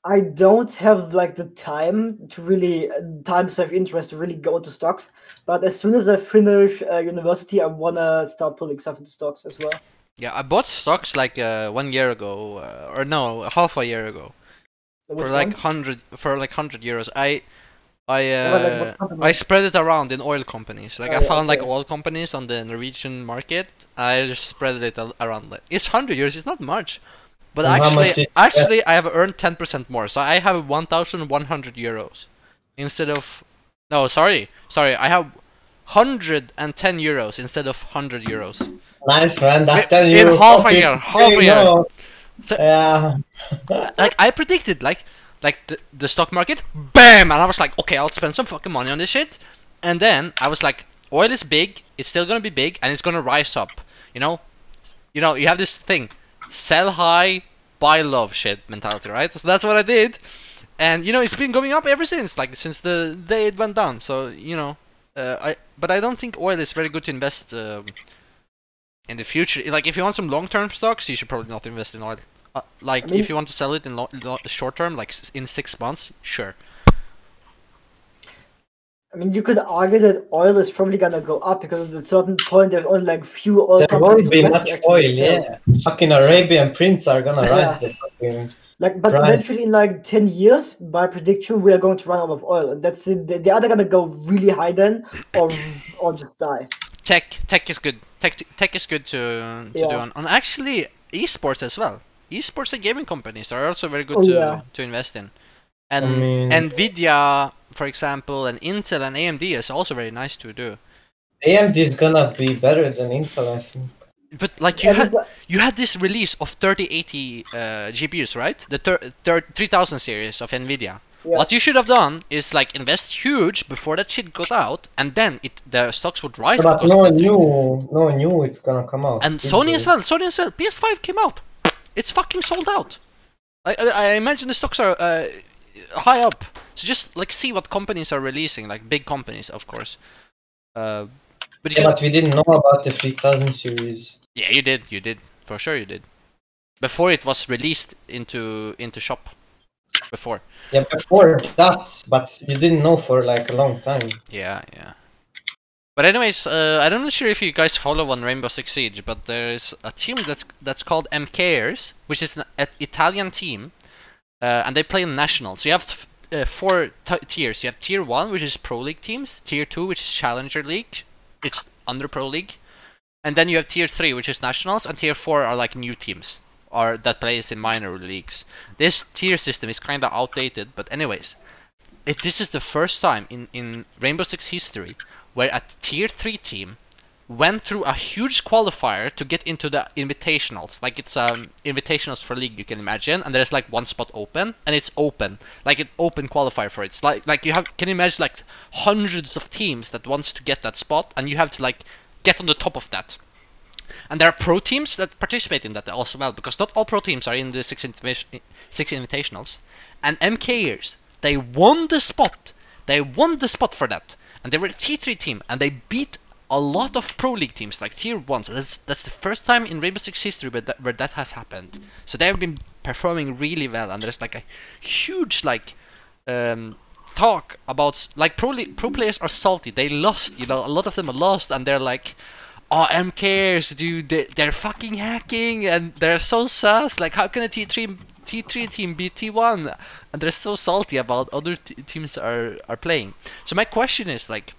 I don't have like the time to really time save interest to really go into stocks. But as soon as I finish uh, university, I wanna start pulling stuff into stocks as well. Yeah, I bought stocks like uh, one year ago, uh, or no, half a year ago, Which for like ones? hundred for like hundred euros. I I like, uh, company? I spread it around in oil companies. Like Oh, I yeah, found like oil companies on the Norwegian market. I just spread it around. It's hundred euros. It's not much, but And actually, you actually, I have earned ten percent more. So I have one thousand one hundred euros instead of no, sorry, sorry. I have hundred and ten euros instead of hundred euros. Nice man, that In- tell in half a year, half a year. So- Yeah. like I predicted, like like the, the stock market, bam, and I was like, okay, I'll spend some fucking money on this shit, and then I was like, oil is big, it's still gonna be big, and it's gonna rise up, you know, you know, you have this thing, sell high, buy low shit mentality, right? So that's what I did, and you know, it's been going up ever since, like since the day it went down. So you know, uh, I but I don't think oil is very good to invest. Um, in the future, like if you want some long-term stocks, you should probably not invest in oil. Uh, like I mean- if you want to sell it in lo- lo- short term, like in six months, sure. I mean, you could argue that oil is probably gonna go up because at a certain point there's only like few oil There companies won't be much oil, sell. yeah. Fucking Arabian prince are gonna Yeah. rise the fucking. Like, but Right. eventually, in like ten years, by prediction, we are going to run out of oil, and that's it. They- They're either gonna go really high then, or or just die. Tech, tech is good. Tech, tech is good to to do on, on actually esports as well. Esports and gaming companies are also very good Oh, to yeah. to invest in. And I mean- Nvidia, for example, and Intel and AMD is also very nice to do. AMD is gonna be better than Intel, I think. But like you had you had this release of 3080 uh, GPUs, right? The thir- thir- 3000 series of Nvidia. Yeah. What you should have done is like invest huge before that shit got out, and then it the stocks would rise But no one knew, no one knew it's gonna come out. And Sony they? as well. Sony as well. PS5 came out. It's fucking sold out. I I, I imagine the stocks are uh, high up. So just like see what companies are releasing, like big companies, of course. Uh, but you Yeah, but we didn't know about the 3000 series. yeah, you did, you did for sure, you did. before it was released into into shop. Before. Yeah, before that, but you didn't know for like a long time. Yeah, yeah. But anyways, uh, I'm not know sure if you guys follow on Rainbow Six Siege, but there is a team that's that's called MKers, which is an Italian team, uh, and they play in nationals. So you have uh, four tiers. You have tier one, which is Pro League teams. Tier two, which is Challenger League. It's under Pro League, and then you have tier three, which is nationals, and tier four are like new teams or that plays in minor leagues. This tier system is kind of outdated, but anyways, it, this is the first time in in Rainbow Six history where a tier 3 team went through a huge qualifier to get into the invitationals. Like it's um invitationals for league you can imagine, and there's like one spot open, and it's open, like an open qualifier for it. It's like like you have can you imagine like hundreds of teams that wants to get that spot, and you have to like get on the top of that. And there are pro teams that participate in that also well, because not all pro teams are in the six, invita- six invitationals. And MKers, they won the spot. They won the spot for that. And they were a T3 team, and they beat a lot of pro league teams, like tier ones. That's that's the first time in Rainbow Six history where that, where that has happened. So they have been performing really well, and there's like a huge like um, talk about like pro le- pro players are salty. They lost, you know, a lot of them are lost, and they're like, "Oh, MKers, dude, they, they're fucking hacking, and they're so sus. Like, how can a T3 T3 team beat T1?" And they're so salty about other teams are are playing. So my question is like,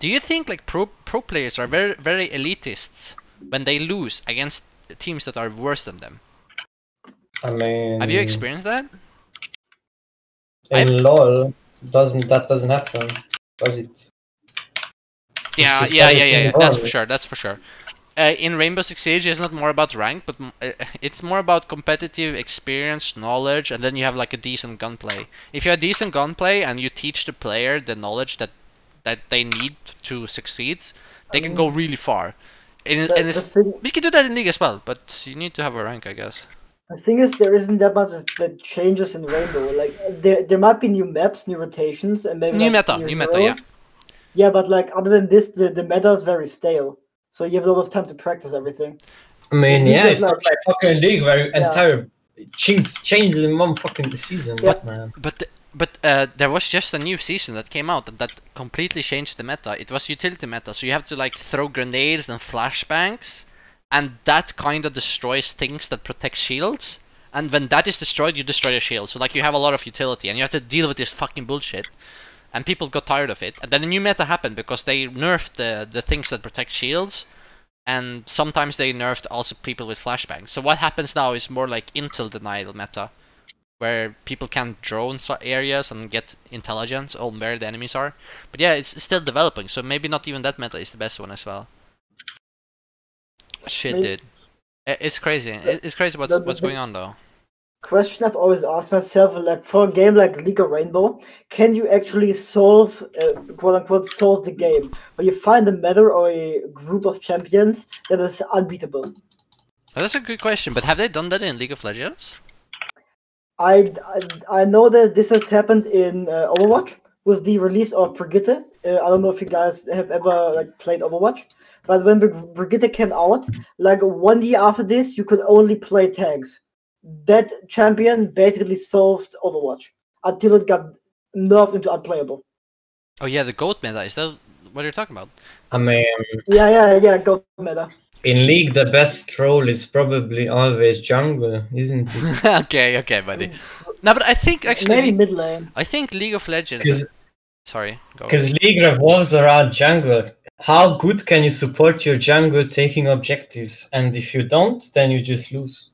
do you think like pro pro players are very very elitists when they lose against teams that are worse than them? I mean, Have you experienced that? in LOL? Doesn't that doesn't happen? Does it? Yeah, just yeah, yeah, yeah, yeah. That's for sure. That's for sure. Uh, in Rainbow Six Siege, it's not more about rank, but uh, it's more about competitive experience, knowledge, and then you have like a decent gunplay. If you have decent gunplay and you teach the player the knowledge that that they need to succeed, they can go really far. And, The, and it's, thing, we can do that in league as well, but you need to have a rank, I guess. the thing is, there isn't that much that changes in Rainbow. Like there, there might be new maps, new rotations, and maybe New like, meta, new meta, yeah. Yeah, but like other than this, the, the meta is very stale. So you have a lot of time to practice everything. I mean, yeah, of it's not like fucking league where Yeah. entire change changed in one fucking season. Yeah. What man? But but uh, there was just a new season that came out that, that completely changed the meta. It was utility meta, so you have to like throw grenades and flashbangs, and that kind of destroys things that protect shields. And when that is destroyed, you destroy the shield. So like you have a lot of utility, and you have to deal with this fucking bullshit. And people got tired of it. And then a new meta happened because they nerfed the the things that protect shields, and sometimes they nerfed also people with flashbangs. So what happens now is more like intel denial meta where people can drone areas and get intelligence on where the enemies are. But yeah, it's still developing, so maybe not even that meta is the best one as well. Shit, Maybe- dude. It's crazy. It's crazy what's what's going on though. Question I've always asked myself, like for a game like League of Rainbow, can you actually solve, uh, quote unquote, solve the game? Where you find a meta or a group of champions that is unbeatable. That's a good question, but have they done that in League of Legends? I, I, I know that this has happened in uh, Overwatch with the release of Brigitte. Uh, I don't know if you guys have ever like played Overwatch, but when Brig- Brigitte came out, like one year after this, you could only play tags. That champion basically solved Overwatch until it got nerfed into unplayable. Oh yeah, the goat meta. Is that what you're talking about? I mean, Yeah, yeah, yeah. Go meta. In league, the best role is probably always jungle, isn't it? okay, okay, buddy. No, but I think actually, Maybe mid lane. I think League of Legends. Because Sorry, go. because league revolves around jungle. How good can you support your jungle taking objectives? And if you don't, then you just lose.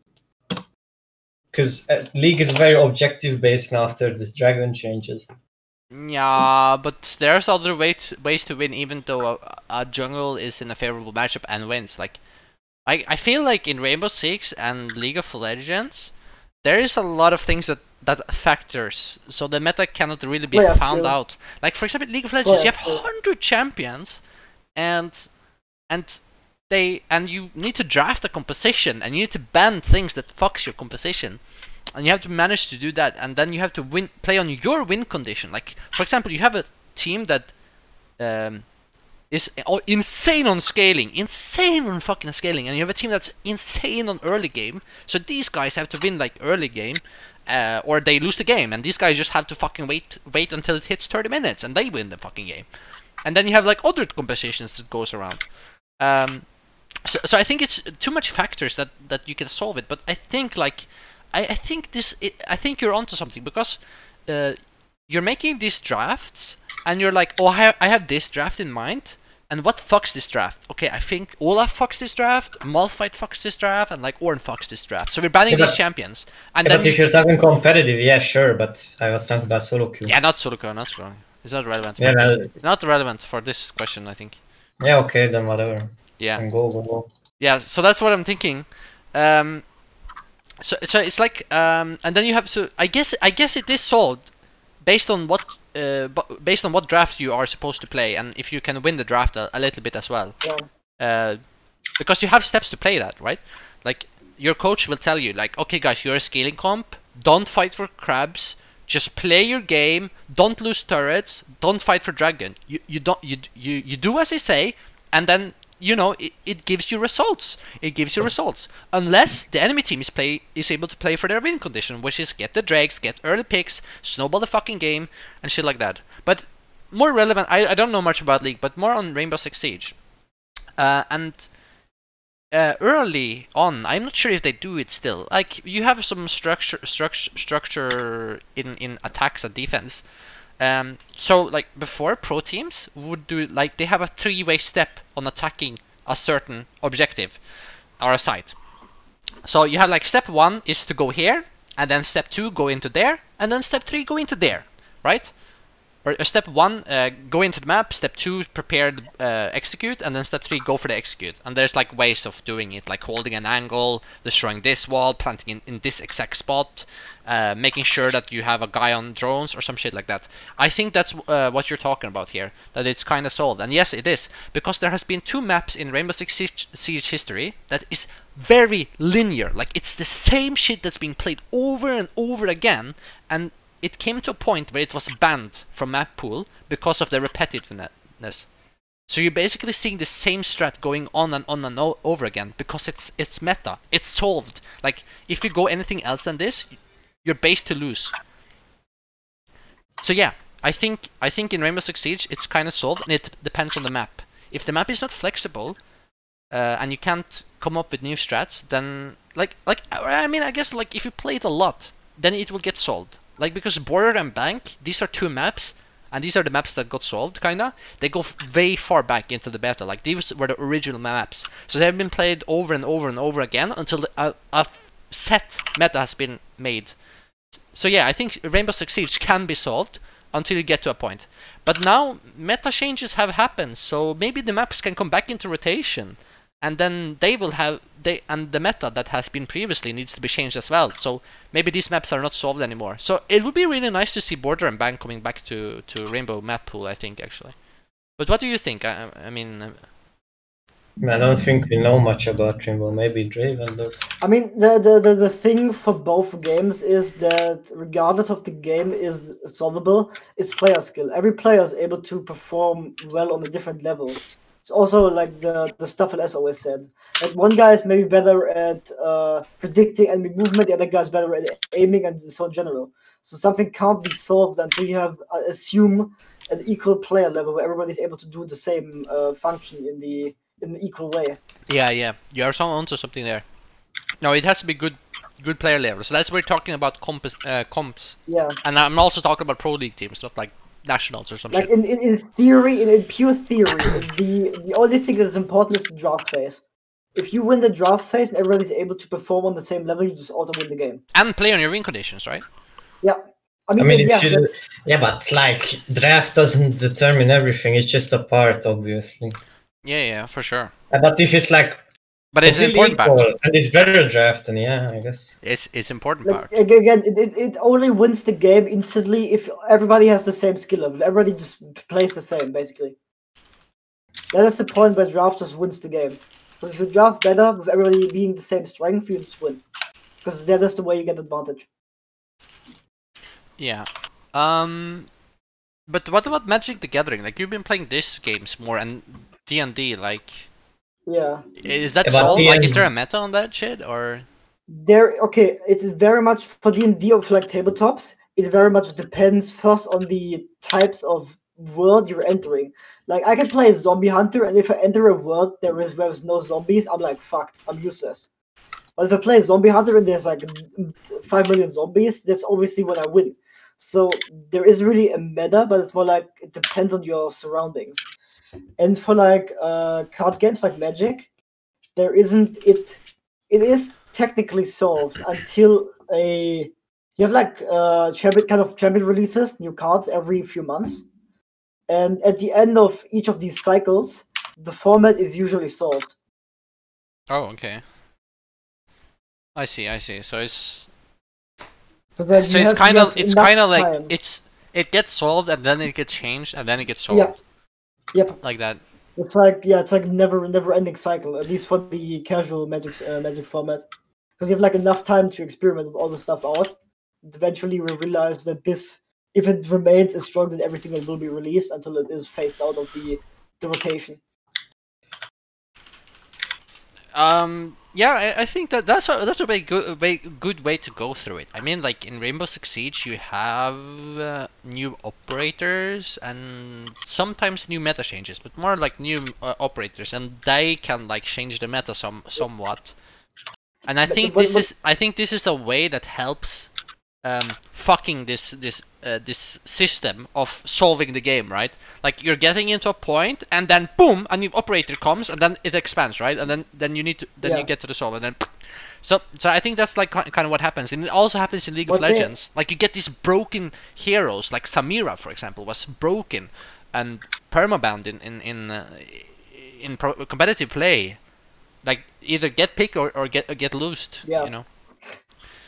Because uh, league is very objective based now after the dragon changes. Yeah, but there's other way to, ways to win, even though a, a jungle is in a favorable matchup and wins. Like, I I feel like in Rainbow Six and League of Legends, there is a lot of things that that factors, so the meta cannot really be Oh, yeah, found out. Like for example, League of oh, Legends, you have hundred champions, and and they and you need to draft a composition, and you need to ban things that fucks your composition and you have to manage to do that and then you have to win play on your win condition like for example you have a team that um, is insane on scaling, insane on fucking scaling, and you have a team that's insane on early game. So these guys have to win like early game, uh, or they lose the game, and these guys just have to fucking wait, wait until it hits 30 minutes, and they win the fucking game. And then you have like other compensations that goes around. Um, so, so I think it's too much factors that that you can solve it. But I think like, I, I think this, it, I think you're onto something because, uh, you're making these drafts and you're like, oh, I have, I have this draft in mind. And what fucks this draft? Okay, I think Olaf fucks this draft, Malphite fucks this draft, and like Ornn fucks this draft. So we're banning Yeah, these but- champions. And Yeah, then but if you're talking competitive, yeah, sure. But I was talking about solo queue. yeah, not solo queue, not solo queue. It's not relevant. Yeah, well, Not relevant for this question, I think. yeah, okay, then whatever. Yeah. Go, go, go. Yeah, so that's what I'm thinking. Um, so so it's like um, and then you have to. I guess I guess it is solved based on what uh, based on what draft you are supposed to play, and if you can win the draft a, a little bit as well. Yeah. Uh, because you have steps to play that, right? Like your coach will tell you, like, okay, guys, you're a scaling comp. Don't fight for crabs. Just play your game. Don't lose turrets. Don't fight for dragon. You you don't you you you do as I say, and then you know it, it gives you results. It gives you results unless the enemy team is play is able to play for their win condition, which is get the drakes, get early picks, snowball the fucking game, and shit like that. But more relevant, I I don't know much about League, but more on Rainbow Six Siege. Uh, and uh, early on, I'm not sure if they do it still. Like you have some structure, structure, structure in in attacks and defense. Um, so like before, pro teams would do like they have a three-way step on attacking a certain objective or a site. So you have like step one is to go here, and then step two go into there, and then step three go into there, right? Or uh, step one, uh, go into the map. Step two, prepare, the, uh, execute, and then step three, go for the execute. And there's like ways of doing it, like holding an angle, destroying this wall, planting in, in this exact spot, uh, making sure that you have a guy on drones or some shit like that. I think that's uh, what you're talking about here. That it's kind of solved, and yes, it is because there has been two maps in Rainbow Six Siege, history that is very linear. Like it's the same shit that's being played over and over again, and it came to a point where it was banned from map pool because of the repetitiveness. So you're basically seeing the same strat going on and on and over again because it's it's meta. It's solved. Like if you go anything else than this, you're based to lose. So yeah, I think I think in Rainbow Six Siege it's kind of solved, and it depends on the map. If the map is not flexible, uh, and you can't come up with new strats, then like like I mean I guess like if you play it a lot, then it will get solved. Like because Border and Bank, these are two maps, and these are the maps that got solved, kinda. They go way far back into the beta. Like these were the original maps, so they have been played over and over and over again until a, a set meta has been made. So yeah, I think Rainbow Six Siege can be solved until you get to a point. But now meta changes have happened, so maybe the maps can come back into rotation, and then they will have they and the meta that has been previously needs to be changed as well. So maybe these maps are not solved anymore. So it would be really nice to see Border and Bank coming back to to Rainbow map pool. I think actually. But what do you think? I, I mean, I don't think we know much about Rainbow. Maybe Draven does. I mean, the, the, the, the thing for both games is that regardless of the game is solvable, it's player skill. Every player is able to perform well on a different level. It's also like the, the stuff Les always said. Like one guy is maybe better at uh, predicting enemy movement, the other guy is better at aiming and so in general. So something can't be solved until you have uh, assume an equal player level where everybody's able to do the same uh, function in the an equal way. yeah, yeah, you are so onto something there. No, it has to be good, good player level. So that's what we're talking about comps, uh, comps, Yeah. and I'm also talking about pro league teams, not like nationals or something. Like in, in, in theory, in, in pure theory, the the only thing that is important is the draft phase. If you win the draft phase and everybody's able to perform on the same level, you just auto win the game. And play on your win conditions, right? Yeah. I mean, I mean, yeah, if you, yeah, but like draft doesn't determine everything. It's just a part, obviously. Yeah, yeah, for sure. Uh, But if it's like But it's an important part. and it's better draft, then yeah, I guess. It's it's important like, part. again, it, it, it only wins the game instantly if everybody has the same skill level. Everybody just plays the same, basically. That is the point where draft just wins the game. Because if you draft better with everybody being the same strength, you just win. Because that is the way you get advantage. Yeah. Um. But what about Magic the Gathering? Like you've been playing these games more and D and D. Like, Yeah. is that Yeah, solved? Like, is there a meta on that shit or? There, okay, it's very much for D and D of like tabletops. It very much depends first on the types of world you're entering. Like I can play a zombie hunter, and if I enter a world there is where there's no zombies, I'm like fucked. I'm useless. But if I play a zombie hunter and there's like five million zombies, that's obviously when I win. So there is really a meta, but it's more like it depends on your surroundings. And for like uh, card games like Magic, there isn't it. It is technically solved until a you have like uh champion kind of champion releases new cards every few months and at the end of each of these cycles the format is usually solved Oh, okay. I see. I see. So it's so it's kind of it's kind of like time. it's it gets solved and then it gets changed and then it gets solved Yeah. Yep. Like that. it's like yeah it's like never never ending cycle at least for the casual magic uh, magic format. Because you have like enough time to experiment with all the stuff out. Eventually we realize that this if it remains as strong then everything that will be released until it is phased out of the the rotation Um. Yeah, I, I think that that's a that's a very good very good way to go through it. I mean, like in Rainbow Six Siege, you have uh, new operators and sometimes new meta changes, but more like new uh, operators, and they can like change the meta some somewhat. And I think this is I think this is a way that helps um, fucking this this uh, this system of solving the game, right? Like you're getting into a point, and then boom, a new operator comes, and then it expands, right? And then then you need to then Yeah. you get to the solve, and then so so I think that's like kind of what happens, and it also happens in League of But they- Legends. Like you get these broken heroes, like Samira, for example, was broken and permabanned in in in uh, in pro- competitive play. Like either get picked or, or get or get loosed. Yeah. You know.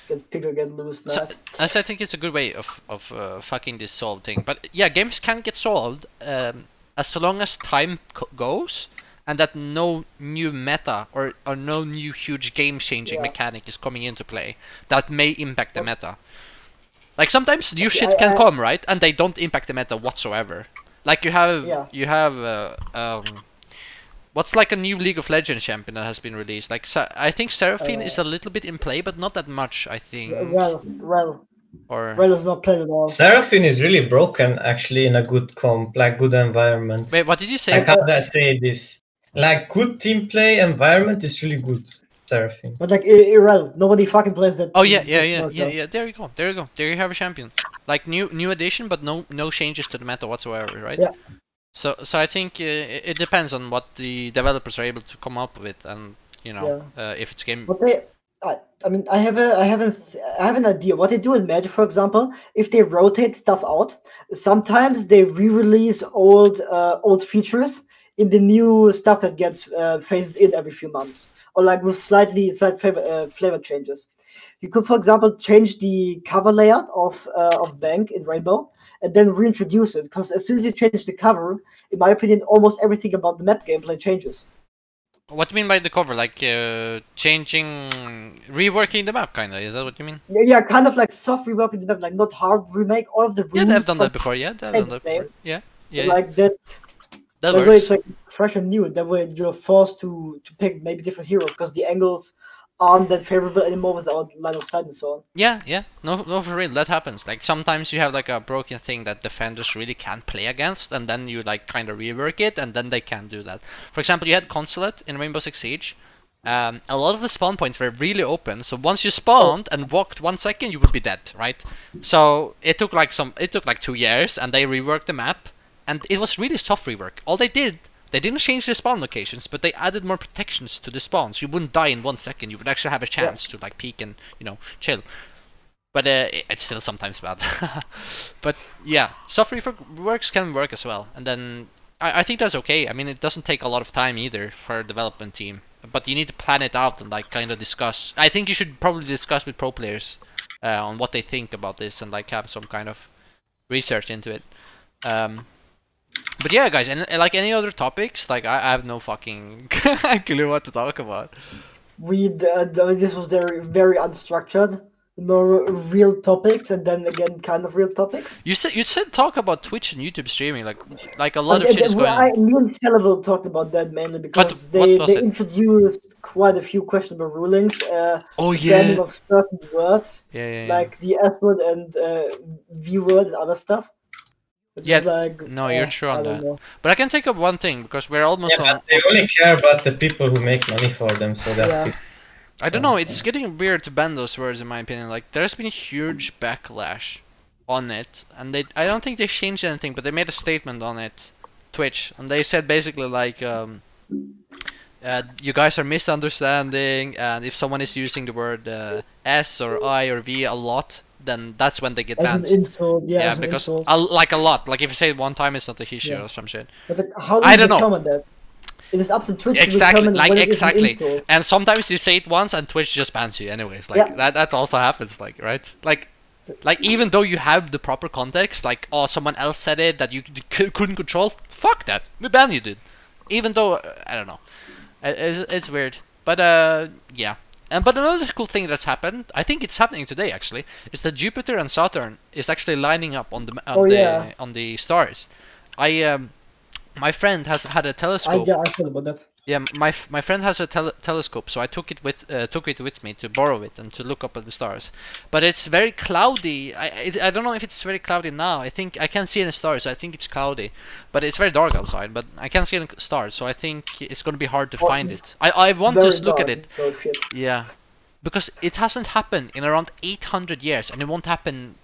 Get pick or get loose So, as I think it's a good way of of uh, fucking this solved thing. But yeah, games can get solved um, as long as time co- goes and that no new meta or, or no new huge game changing Yeah. mechanic is coming into play that may impact the meta. Like sometimes new Okay, shit I- can I- come, right? And they don't impact the meta whatsoever. Like you have Yeah. you have uh, um what's like a new League of Legends champion that has been released. Like I think Seraphine is uh, a little bit in play, but not that much. I think. Well, well, Or well, is not played at all. Seraphine is really broken actually in a good comp, like good environment. wait, what did you I say? can't I say this. Like good team play environment is really good. Seraphine. But like I- Irrel, nobody fucking plays that. Oh yeah, that yeah, yeah, character. yeah, uh, yeah. There you go. There you go. There you have a champion. Like new new addition, but no no changes to the meta whatsoever, right? Yeah. So so I think uh, it, depends on what the developers are able to come up with, and you know uh, if it's game. But they, I, I mean, I have a, I haven't, I have an idea. What they do in Magic, for example, if they rotate stuff out, sometimes they re-release old, uh, old features in the new stuff that gets uh, phased in every few months, or like with slightly, slight flavor, uh, flavor changes. You could, for example, change the cover layout of uh, of Bank in Rainbow, and then reintroduce it. Because as soon as you change the cover, in my opinion, almost everything about the map gameplay changes. What do you mean by the cover? Like uh, changing, reworking the map, kinda? Is that what you mean? Yeah, yeah, kind of like soft reworking the map, like not hard remake. All of the rooms Yeah, they've done that before. Yeah, they've done that before. Yeah, yeah. Like that. that That way, it's like fresh and new. That way, you're forced to to pick maybe different heroes because the angles aren't that favorable anymore without line of sight and so on. Yeah, yeah. No, no, for real, that happens. Like sometimes you have like a broken thing that defenders really can't play against, and then you like kind of rework it, and then they can do that. For example, you had Consulate in Rainbow Six Siege. Um, a lot of the spawn points were really open, so once you spawned and walked one second, you would be dead, right? So it took like some, it took like two years, and they reworked the map, and it was really soft rework. All they did, they didn't change the spawn locations, but they added more protections to the spawns. You wouldn't die in one second. You would actually have a chance to like peek and you know chill. But uh, it's still sometimes bad. but yeah, soft rework works can work as well, and then I, I think that's okay. I mean, it doesn't take a lot of time either for a development team, but you need to plan it out and like kind of discuss. I think you should probably discuss with pro players uh, on what they think about this and like have some kind of research into it. Um, but yeah, guys, and, and like any other topics, like I, I have no fucking clue what to talk about. We uh, this was very very unstructured. no real topics, and then again, kind of real topics. You said you said talk about Twitch and YouTube streaming, like like a lot of shit is going I, on. me and talked about that mainly because what they, they it? introduced quite a few questionable rulings. Uh, Oh yeah, of certain words, yeah, yeah. yeah. like the S word and uh, V word and other stuff. Which Yeah, like, no, you're eh, true on I that. know. But I can take up one thing because we're almost Yeah, on. but they only care about the people who make money for them, so that's Yeah. it. I don't know. It's getting weird to ban those words, in my opinion. Like, there's been a huge backlash on it, and they. I don't think they changed anything, but they made a statement on it, Twitch, and they said basically like, um, uh, you guys are misunderstanding, and if someone is using the word uh, S or I or V a lot, then that's when they get As an banned. insult, yeah, yeah, an because a, like a lot. Like if you say it one time, it's not a issue Yeah. or some shit. But like, how do I you don't know. that? It is up to Twitch Exactly, to determine like when it is an exactly. insult. And sometimes you say it once and Twitch just bans you anyways. Like Yeah. that that also happens, like right? Like like even though you have the proper context, like oh someone else said it that you c- couldn't control, fuck that. We ban you, dude. Even though uh, I don't know, it, it's, it's weird. But uh yeah. And but another cool thing that's happened, I think it's happening today actually, is that Jupiter and Saturn is actually lining up on the on Oh, the yeah. on the stars. I um my friend has had a telescope. yeah, I thought about that. Yeah, my f- my friend has a tele- telescope, so I took it with uh, took it with me to borrow it and to look up at the stars. But it's very cloudy. I it, I don't know if it's very cloudy now. I think I can't see any stars. So I think it's cloudy, but it's very dark outside. But I can't see any stars, so I think it's gonna be hard to Oh, find it. I I want to look at it. Oh. Yeah, because it hasn't happened in around 800 years, and it won't happen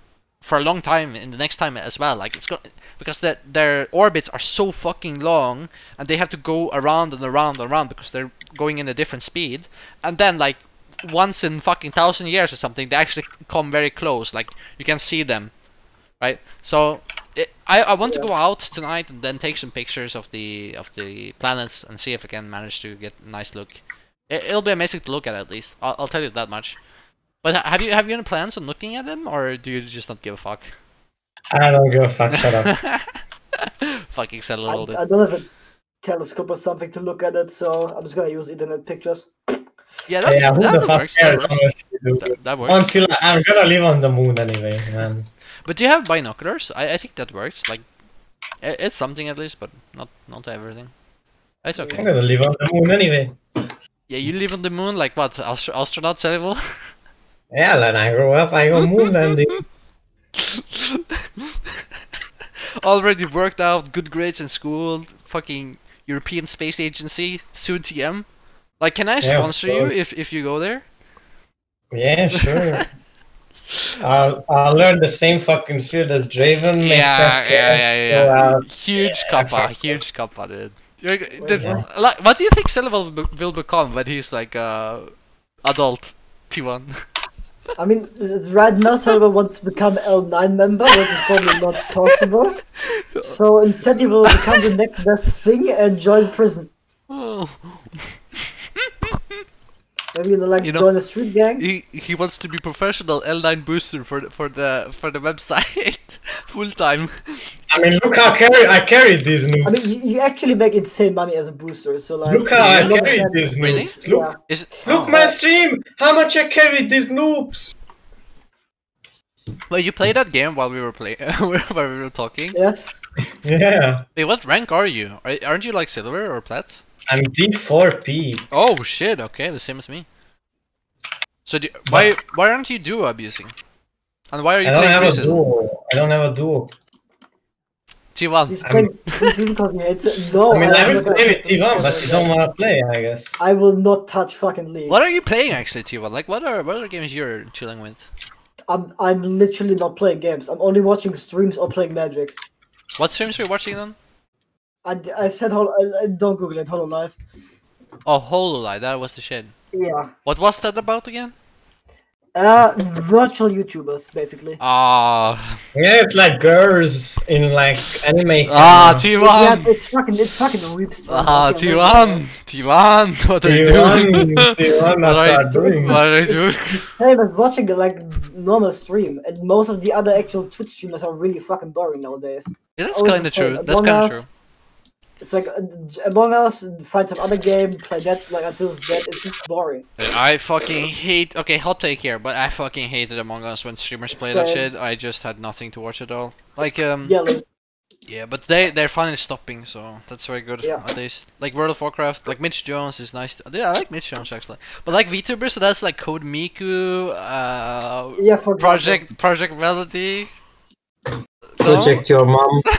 for a long time in the next time as well. Like it's got because that their orbits are so fucking long, and they have to go around and around and around because they're going in a different speed, and then like once in fucking thousand years or something, they actually come very close. Like you can see them, right? So. It, I, I want to go out tonight and then take some pictures of the of the planets and see if I can manage to get a nice look. It, it'll be amazing to look at at least. I'll, I'll tell you that much. But have you have you any plans on looking at them, or do you just not give a fuck? I don't give a fuck, shut up. Fucking settle I, a little bit. I don't have a telescope or something to look at it, so I'm just gonna use internet pictures. Yeah, that, yeah, who that the fuck works. That cares, works. That, that works. Until I, I'm gonna live on the moon anyway, man. But do you have binoculars? I, I think that works. Like, i it's something at least, but not not everything. It's okay. I'm gonna live on the moon anyway. Yeah, you live on the moon, like what? Astro- astronaut level? Yeah, then I grow up, I go moon landing. Already worked out, good grades in school. Fucking European Space Agency, soon TM. Like, can I sponsor you if if you go there? Yeah, sure. I'll, I'll learn the same fucking field as Draven. Yeah, that yeah, yeah, go yeah. Huge Yeah, kappa, huge kappa, dude. You're, g- dude, yeah. like, what do you think will, will become when he's like uh, adult T1? I mean, right now Silver wants to become L9 member, which is probably not possible. So instead, he will become the next best thing and join prison. Oh. Maybe you know, like You know- join a street gang. he he wants to be professional L9 booster for the, for the for the website full time. I mean, look how carry I carried these noobs. I mean, you, you actually make insane money as a booster. So like, look how I it's not carried that- these Really? noobs. Look, Yeah. Is it? look oh. my stream. How much I carried these noobs. Wait, you play that game while we were playing while we were talking? Yes. Yeah, Wait, what rank are you? Are, aren't you like silver or plat? I'm D4P. Oh shit! Okay, the same as me. So do, why why aren't you duo abusing? And why are you I don't playing have a pre-season? duo. I don't have a duo. T1. He's I'm- playing this season because he hates it. No, I mean, I I'm will play with T1, but you don't want to play, I guess. I will not touch fucking League. What are you playing actually, T1? Like, what are what are games you're chilling with? I'm I'm literally not playing games. I'm only watching streams or playing Magic. What streams are you watching then? I, I said hol- I, I don't Google it. Hololive. Oh, Hololive, that was the shit. Yeah. What was that about again? Uh, virtual YouTubers basically. Ah, Yeah, it's like girls in like anime. ah, kinda. Yeah, T1. it's fucking it's fucking reeps. Ah, T1, T1. What are you doing? T1, What what are you- doing? what are you It's doing? the same as watching like normal stream, and most of the other actual Twitch streamers are really fucking boring nowadays. Yeah, that's kind of true. That's kind of true. It's like uh, Among Us, find some other game, play that like until it's dead. It's just boring. I fucking hate. Okay, hot take here, but I fucking hated Among Us when streamers play that shit. I just had nothing to watch at all. Like um, Yeah, like, yeah, but they they're finally stopping, so that's very good. Yeah. At least like World of Warcraft, like Mitch Jones is nice. To, yeah, I like Mitch Jones actually. But like VTubers, so that's like CodeMiko, uh, yeah, for example. Project Project Melody. No? Project your mom.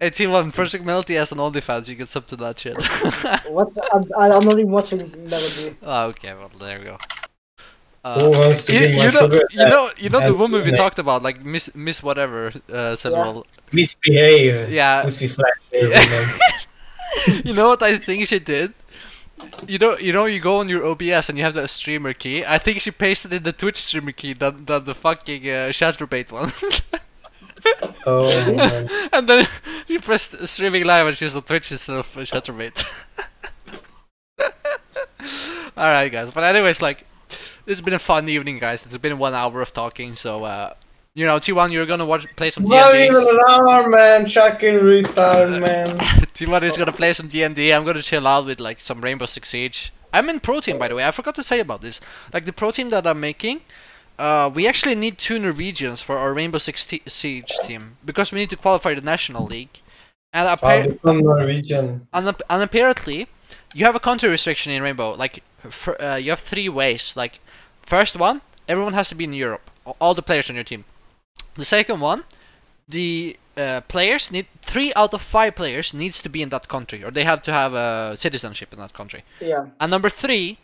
Hey T1, Project Melody has an OnlyFans, you can sub to that shit. What? I'm, I'm not even watching Melody. oh, okay, well there we go. Who Uh, wants to you, you know, you know, you know the woman we talked about, like Miss Miss whatever, uh, several. Misbehave. Yeah. Pussy flat. Yeah. you know what I think she did? You know, you know, you go on your OBS and you have the streamer key. I think she pasted in the Twitch streamer key than, than the fucking uh, Chaturbate one. Oh man. and then she pressed streaming live and she's on Twitch instead of uh, Chaturbate. Alright, guys. But anyways, like, this has been a fun evening, guys. It's been one hour of talking, so uh, you know, T1, you're gonna watch play some Not D&D. even an hour, man. Chucking retard, man. T1 is gonna play some D&D. I'm gonna chill out with like some Rainbow Six Siege. I'm in protein, by the way. I forgot to say about this. Like the protein that I'm making, uh, we actually need two Norwegians for our Rainbow Six t- Siege team because we need to qualify the national league. And, appar- become Norwegian. and, and apparently, you have a country restriction in Rainbow. Like, for, uh, you have three ways. Like, first one, everyone has to be in Europe. All the players on your team. The second one, the uh, players need three out of five players needs to be in that country, or they have to have a citizenship in that country. Yeah. And number three,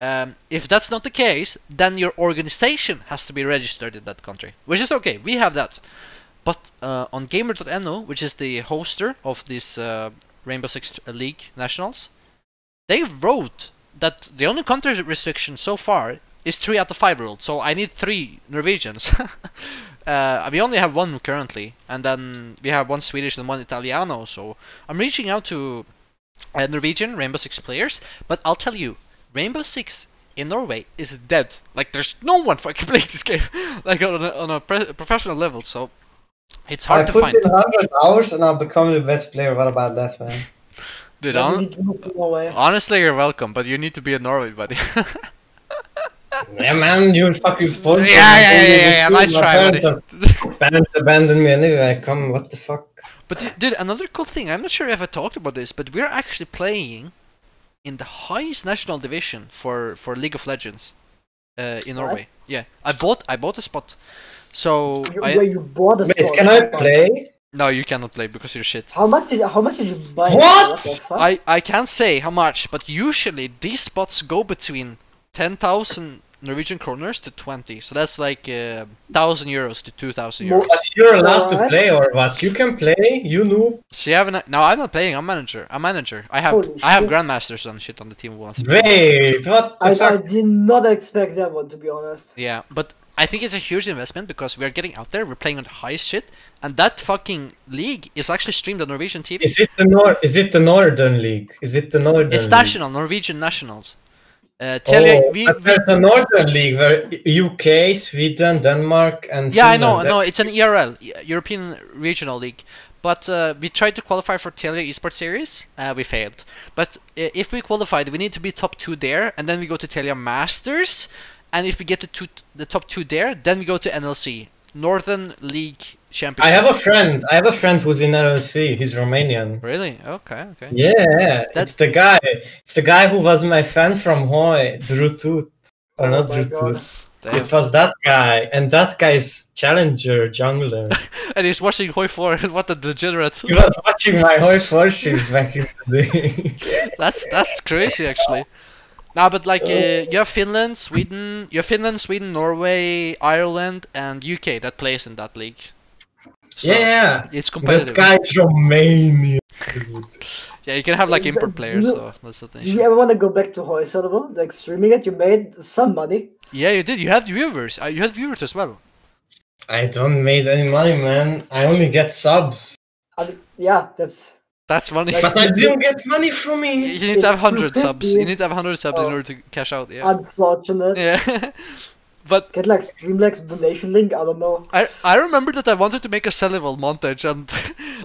um, if that's not the case, then your organization has to be registered in that country, which is okay. We have that, but uh, on Gamer.no, which is the hoster of this uh, Rainbow Six League Nationals, they wrote that the only country restriction so far is three out of five ruled. So I need three Norwegians. uh, we only have one currently, and then we have one Swedish and one Italiano. So I'm reaching out to uh, Norwegian Rainbow Six players, but I'll tell you, Rainbow Six in Norway is dead. Like there's no one fucking playing this game, like on a, on a pre- professional level. So it's I hard I put in 100 hours and I'll become the best player. What about that, man? Dude, Yeah, hon- need to move to Norway. honestly, you're welcome, but you need to be in Norway, buddy. Yeah, man, you fucking sponsor. yeah, yeah, yeah, yeah, yeah, nice try, parents, buddy. parents abandoned me anyway. Come, what the fuck? But dude, another cool thing. I'm not sure if I talked about this, but we're actually playing in the highest national division for for League of Legends uh, in Norway. Yeah, I bought I bought a spot. So You, I where you bought a Wait, spot. can I play? no, you cannot play because you're shit. How much did how much did you buy? What? the? I I can't say how much, but usually these spots go between ten thousand Norwegian kroners to twenty. So that's like uh, thousand euros to two thousand euros. But you're allowed to play or what? You can play, you know. So you have an, no, I'm not playing. I'm manager. I'm manager. I have Holy I have shit. grandmasters and shit on the team once. Wait, what the I, I did not expect that one to be honest. Yeah, but I think it's a huge investment because we are getting out there. We're playing on the highest shit, and that fucking league is actually streamed on Norwegian TV. Is it the nor? Is it the Northern League? Is it the Northern? it's League? national, Norwegian nationals. Uh, Telia, Oh, we, but we- there's a Northern League where UK, Sweden, Denmark, and yeah, I know, Finland. It's an ERL, European Regional League. But uh, we tried to qualify for Telia Esports Series. Uh, we failed. But uh, if we qualified, we need to be top two there, and then we go to Telia Masters. And if we get to two, the top two there, then we go to NLC, Northern League Championship. I have a friend. I have a friend who's in LLC. He's Romanian. Really? Okay, okay. Yeah, That's- it's the guy. It's the guy who was my fan from Hoi, Drew Tooth. Or Oh not Drew God. Tooth. Damn. It was that guy, and that guy's challenger jungler. And he's watching Hoi 4. what a degenerate. he was watching my Hoi fortunes back in the day. That's that's crazy actually. Nah, but like uh, you have Finland, Sweden, you have Finland, Sweden, Norway, Ireland, and UK that plays in that league. So yeah, it's that competitive. guy's Romanian. dude. Yeah, you can have like import players, you- so that's the thing. Do you ever want to go back to Hoi Server? Like streaming it, you made some money. Yeah, you did. You have viewers. Uh, you had viewers as well. I don't made any money, man. I only get subs. I yeah, that's That's money. Like- But I didn't get money from me. you me. need to have hundred subs. You need to have hundred subs in Oh. order to cash out. Yeah. unfortunate. Yeah. but Get like Streamlabs donation link. I don't know. I I remember that I wanted to make a Cellival montage and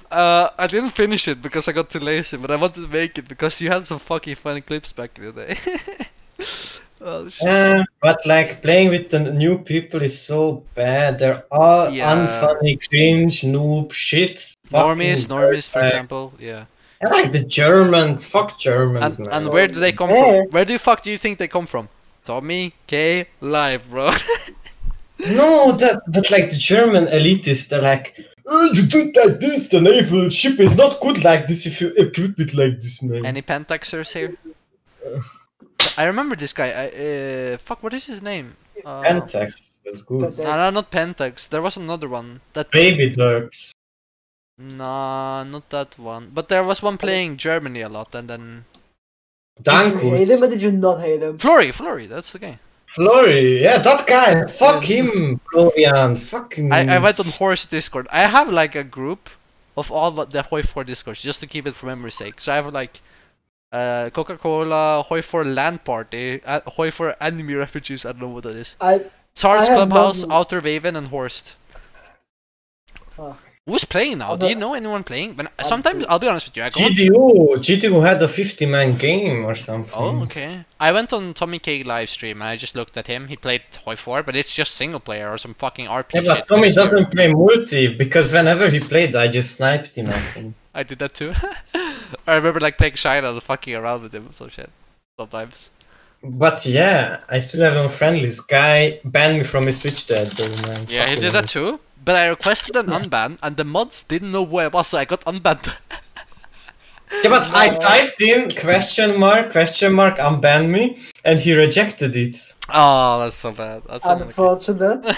uh, I didn't finish it because I got too lazy, but I wanted to make it because you had some fucking funny clips back in the day. oh shit. Yeah, but like playing with the new people is so bad. They're all Yeah. unfunny, cringe, noob, shit. Normies, normies, for example. Yeah. I like the Germans. Fuck Germans, And, man. and where do they come Yeah. from? Where the fuck do you think they come from? Tommy K live, bro. No, that but like the German elitists, they're like, oh, you do it like this. The naval ship is not good like this if you equip it like this, man. Any Pentaxers here? I remember this guy. I, uh, fuck, what is his name? Uh, Pentax was good. Pentax. no, no, not Pentax. There was another one. That Baby Dirks. Nah, not that one. But there was one playing Germany a lot, and then Did you hate him Dankus. or did you not hate him? Flory, Flory. That's the guy. Flory, yeah, that guy. Fuck him, Florian. Fucking. I, I went on Horse Discord. I have like a group of all but the Hoi 4 Discords just to keep it for memory's sake. So I have like uh, Coca Cola, Hoi 4 Land Party, uh, Hoi 4 Enemy Refugees. I don't know what that is. I Tsar's I have Clubhouse, no- Outer Raven, and Horst. Oh. Who's playing now? Do you know anyone playing? When, sometimes I'll be honest with you. I go on- GDU, GDU had a 50 man game or something. Oh, okay. I went on Tommy K live stream and I just looked at him. He played Hoi 4, but it's just single player or some fucking RP Yeah, shit. but Tommy doesn't play multi because whenever he played, I just sniped him. I think. I did that too. I remember like playing Shine and fucking around with him or some shit. Sometimes. But yeah, I still have no friendlies. Guy banned me from his Twitch that though, man. Yeah, he did that too. But I requested an unban and the mods didn't know where I was, so I got unbanned. Yeah, but I typed in question mark question mark unban me, and he rejected it. oh, that's so bad. That's so unfortunate.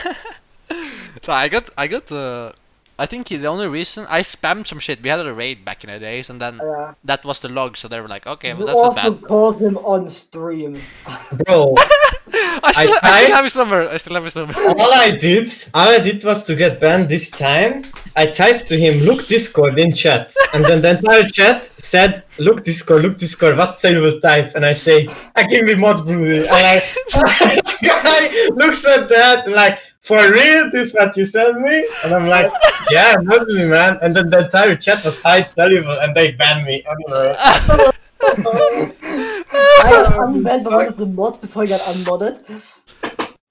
No, I got, I got, uh, I think the only reason I spammed some shit. We had a raid back in the days, and then yeah. that was the log. So they were like, okay, well You that's not also bad. called him on stream. Bro, I still, I, I still have his number. I still have his number. all I did, all I did was to get banned this time. I typed to him, "Look Discord in chat," and then the entire chat said, "Look Discord, look Discord." What say you will type? And I say, "I give me mod broody." And I, guy looks at that like, "For real? This what you sent me?" And I'm like, "Yeah, mod me, man." And then the entire chat was hide soluble, and they banned me anyway. I unbanned one of the mods before he got unmodded.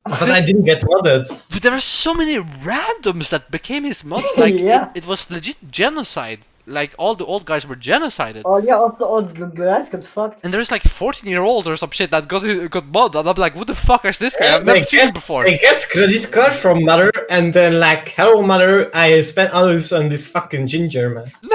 But I didn't get modded. But there are so many randoms that became his mods. Like Yeah. it, it was legit genocide. Like all the old guys were genocided. Oh yeah, all the old guys got fucked. And there's like 14 year olds or some shit that got got mod, and I'm like, what the fuck is this guy? I've never They seen him before. They get credit card from mother, and then like, hello mother, I spent hours on this fucking ginger man.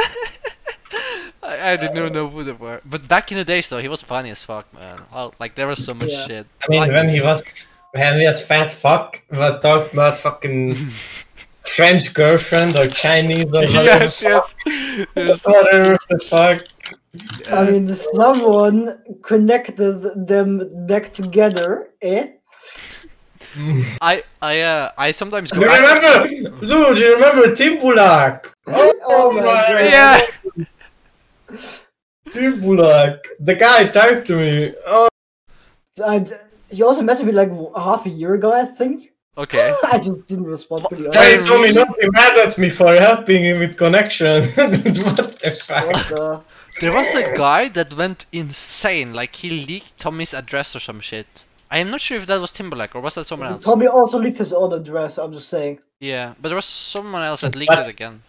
I, I didn't know who they were. But back in the days though, he was funny as fuck, man. Oh, like there was so much Yeah. shit. I mean, Like- when he was when he was fat fuck, but talked about fucking French girlfriend or Chinese or whatever, yes, yes, yes. whatever the fuck. I mean, someone connected them back together, eh? I I uh I sometimes go. You remember, dude? You remember Timbulak? Oh my god. Yeah. Timbulak. The guy typed to me. Oh, And he also messaged me like half a year ago, I think. Okay. I just didn't respond to the Guy- he told me not to be mad at me for helping him with connection. what the fuck? What the- There was a guy that went insane. Like he leaked Tommy's address or some shit. I am not sure if that was Timberlake or was that someone else. Tommy also leaked his own address, I'm just saying. Yeah, but there was someone else that leaked But- it again.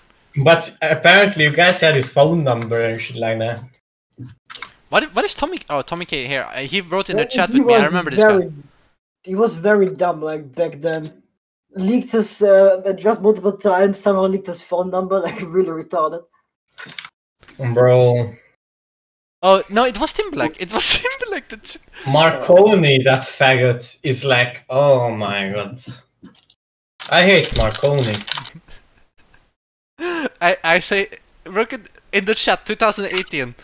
But apparently, you guys had his phone number and shit like that. What? What is Tommy? Oh, Tommy K here. Uh, He wrote in the chat with me. I remember this guy. Very, He was very dumb, like, back then. Leaked his uh, address multiple times, somehow leaked his phone number, like, really retarded. Bro, Oh no, it was Timberlake. It was Tim Timberlake. That's. Marconi, that faggot, is like, oh my god. I hate Marconi. I I say, look at in the chat 2018.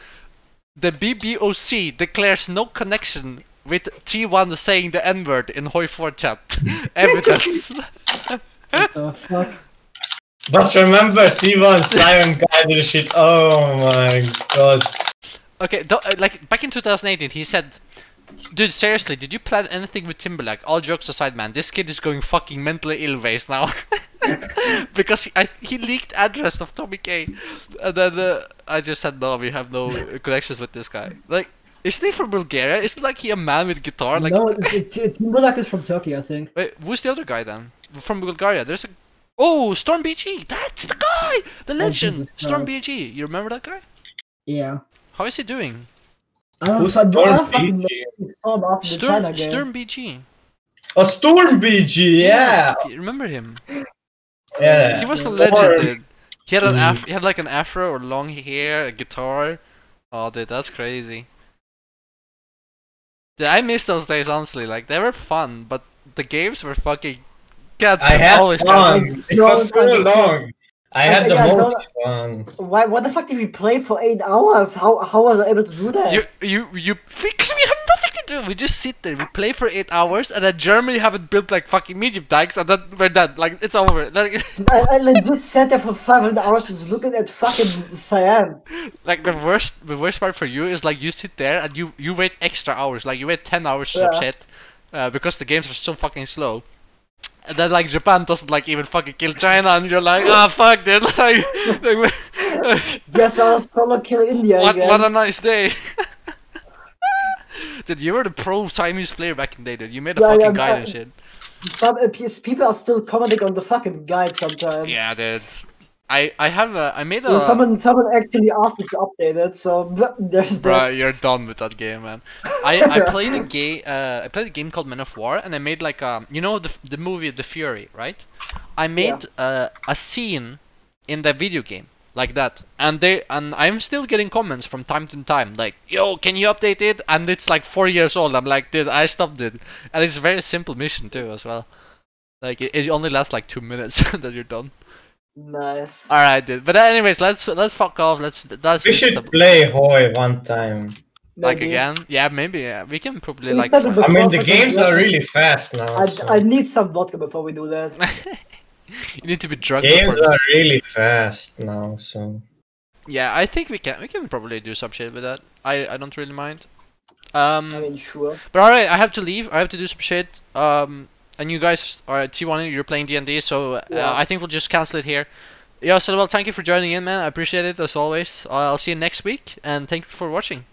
The BBOC declares no connection with T1 saying the N word in Hoi 4 chat. Evidence. what The fuck? But remember, T1 Siren guided shit. Oh my god. Okay, do- uh, like back in 2018, he said, "Dude, seriously, did you plan anything with Timberlake? All jokes aside, man, this kid is going fucking mentally ill ways now." because he, I, he leaked address of Tommy K, and then uh, I just said no, we have no connections with this guy. Like, isn't he from Bulgaria? Isn't like he a man with guitar? Like, no, it- it- it- Timberlake is from Turkey, I think. wait, who's the other guy then? From Bulgaria? There's a oh Storm BG. That's the guy, the legend, Jesus Storm BG. You remember that guy? Yeah. How is he doing? I don't, Who's I don't, I don't Storm fucking know. BG? We saw him after the China Storm game. Storm BG. Oh, Storm BG, yeah. You remember him? Yeah. He was a legend, dude. He had an Mm. af- he had like an afro or long hair, a guitar. Oh, dude, that's crazy. Dude, I miss those days honestly. Like they were fun, but the games were fucking. Cats I was had always fun. It was so understand. long. I had the Yeah, don't- most fun. Why? What the fuck did we play for eight hours? How how was I able to do that? You you you because we have nothing to do. We just sit there. We play for eight hours, and then Germany haven't built like fucking medium tanks, and then we're done. Like it's over. Like I, I legit sat there for 500 hours just looking at fucking Cyan. like the worst the worst part for you is like you sit there and you you wait extra hours like you wait 10 hours to Yeah. shit uh, because the games are so fucking slow and then like japan doesn't like even fucking kill china and you're like oh fuck dude. Like, like Yes, I was solo kill India what, again. what a nice day. Dude you were the pro chinese player back in the day dude. You made a Yeah, fucking yeah, guide and shit. Some uh, people are still commenting on the fucking guide sometimes. yeah dude i i have a i made a someone someone actually asked me to update it, so there's that. you're done with that game, man. I, I played a game. Uh, I played a game called Men of War, and I made like um, you know the the movie The Fury, right? I made uh, a scene in the video game like that, and they and I'm still getting comments from time to time like, "Yo, can you update it?" And it's like four years old. I'm like, dude, I stopped it, and it's a very simple mission too as well. Like it, it only lasts like two minutes, that you're done. Nice. All right, dude. But anyways, let's let's fuck off. Let's that's We should some- play Hoi one time. like Maybe. again. Yeah, maybe. Yeah, we can probably We like. spent a find- bit- I mean, the Because of the games are really fast now. I, so- I need some vodka before we do that. you need to be drunk. Games before are really fast now, so Yeah, I think we can. We can probably do some shit with that. I I don't really mind. Um, I mean, sure. but alright, I have to leave. I have to do some shit. Um, and you guys are T1. You're playing D and D, so uh, Yeah. I think we'll just cancel it here. Yeah, so well, thank you for joining in, man. I appreciate it as always. Uh, I'll see you next week, and thank you for watching.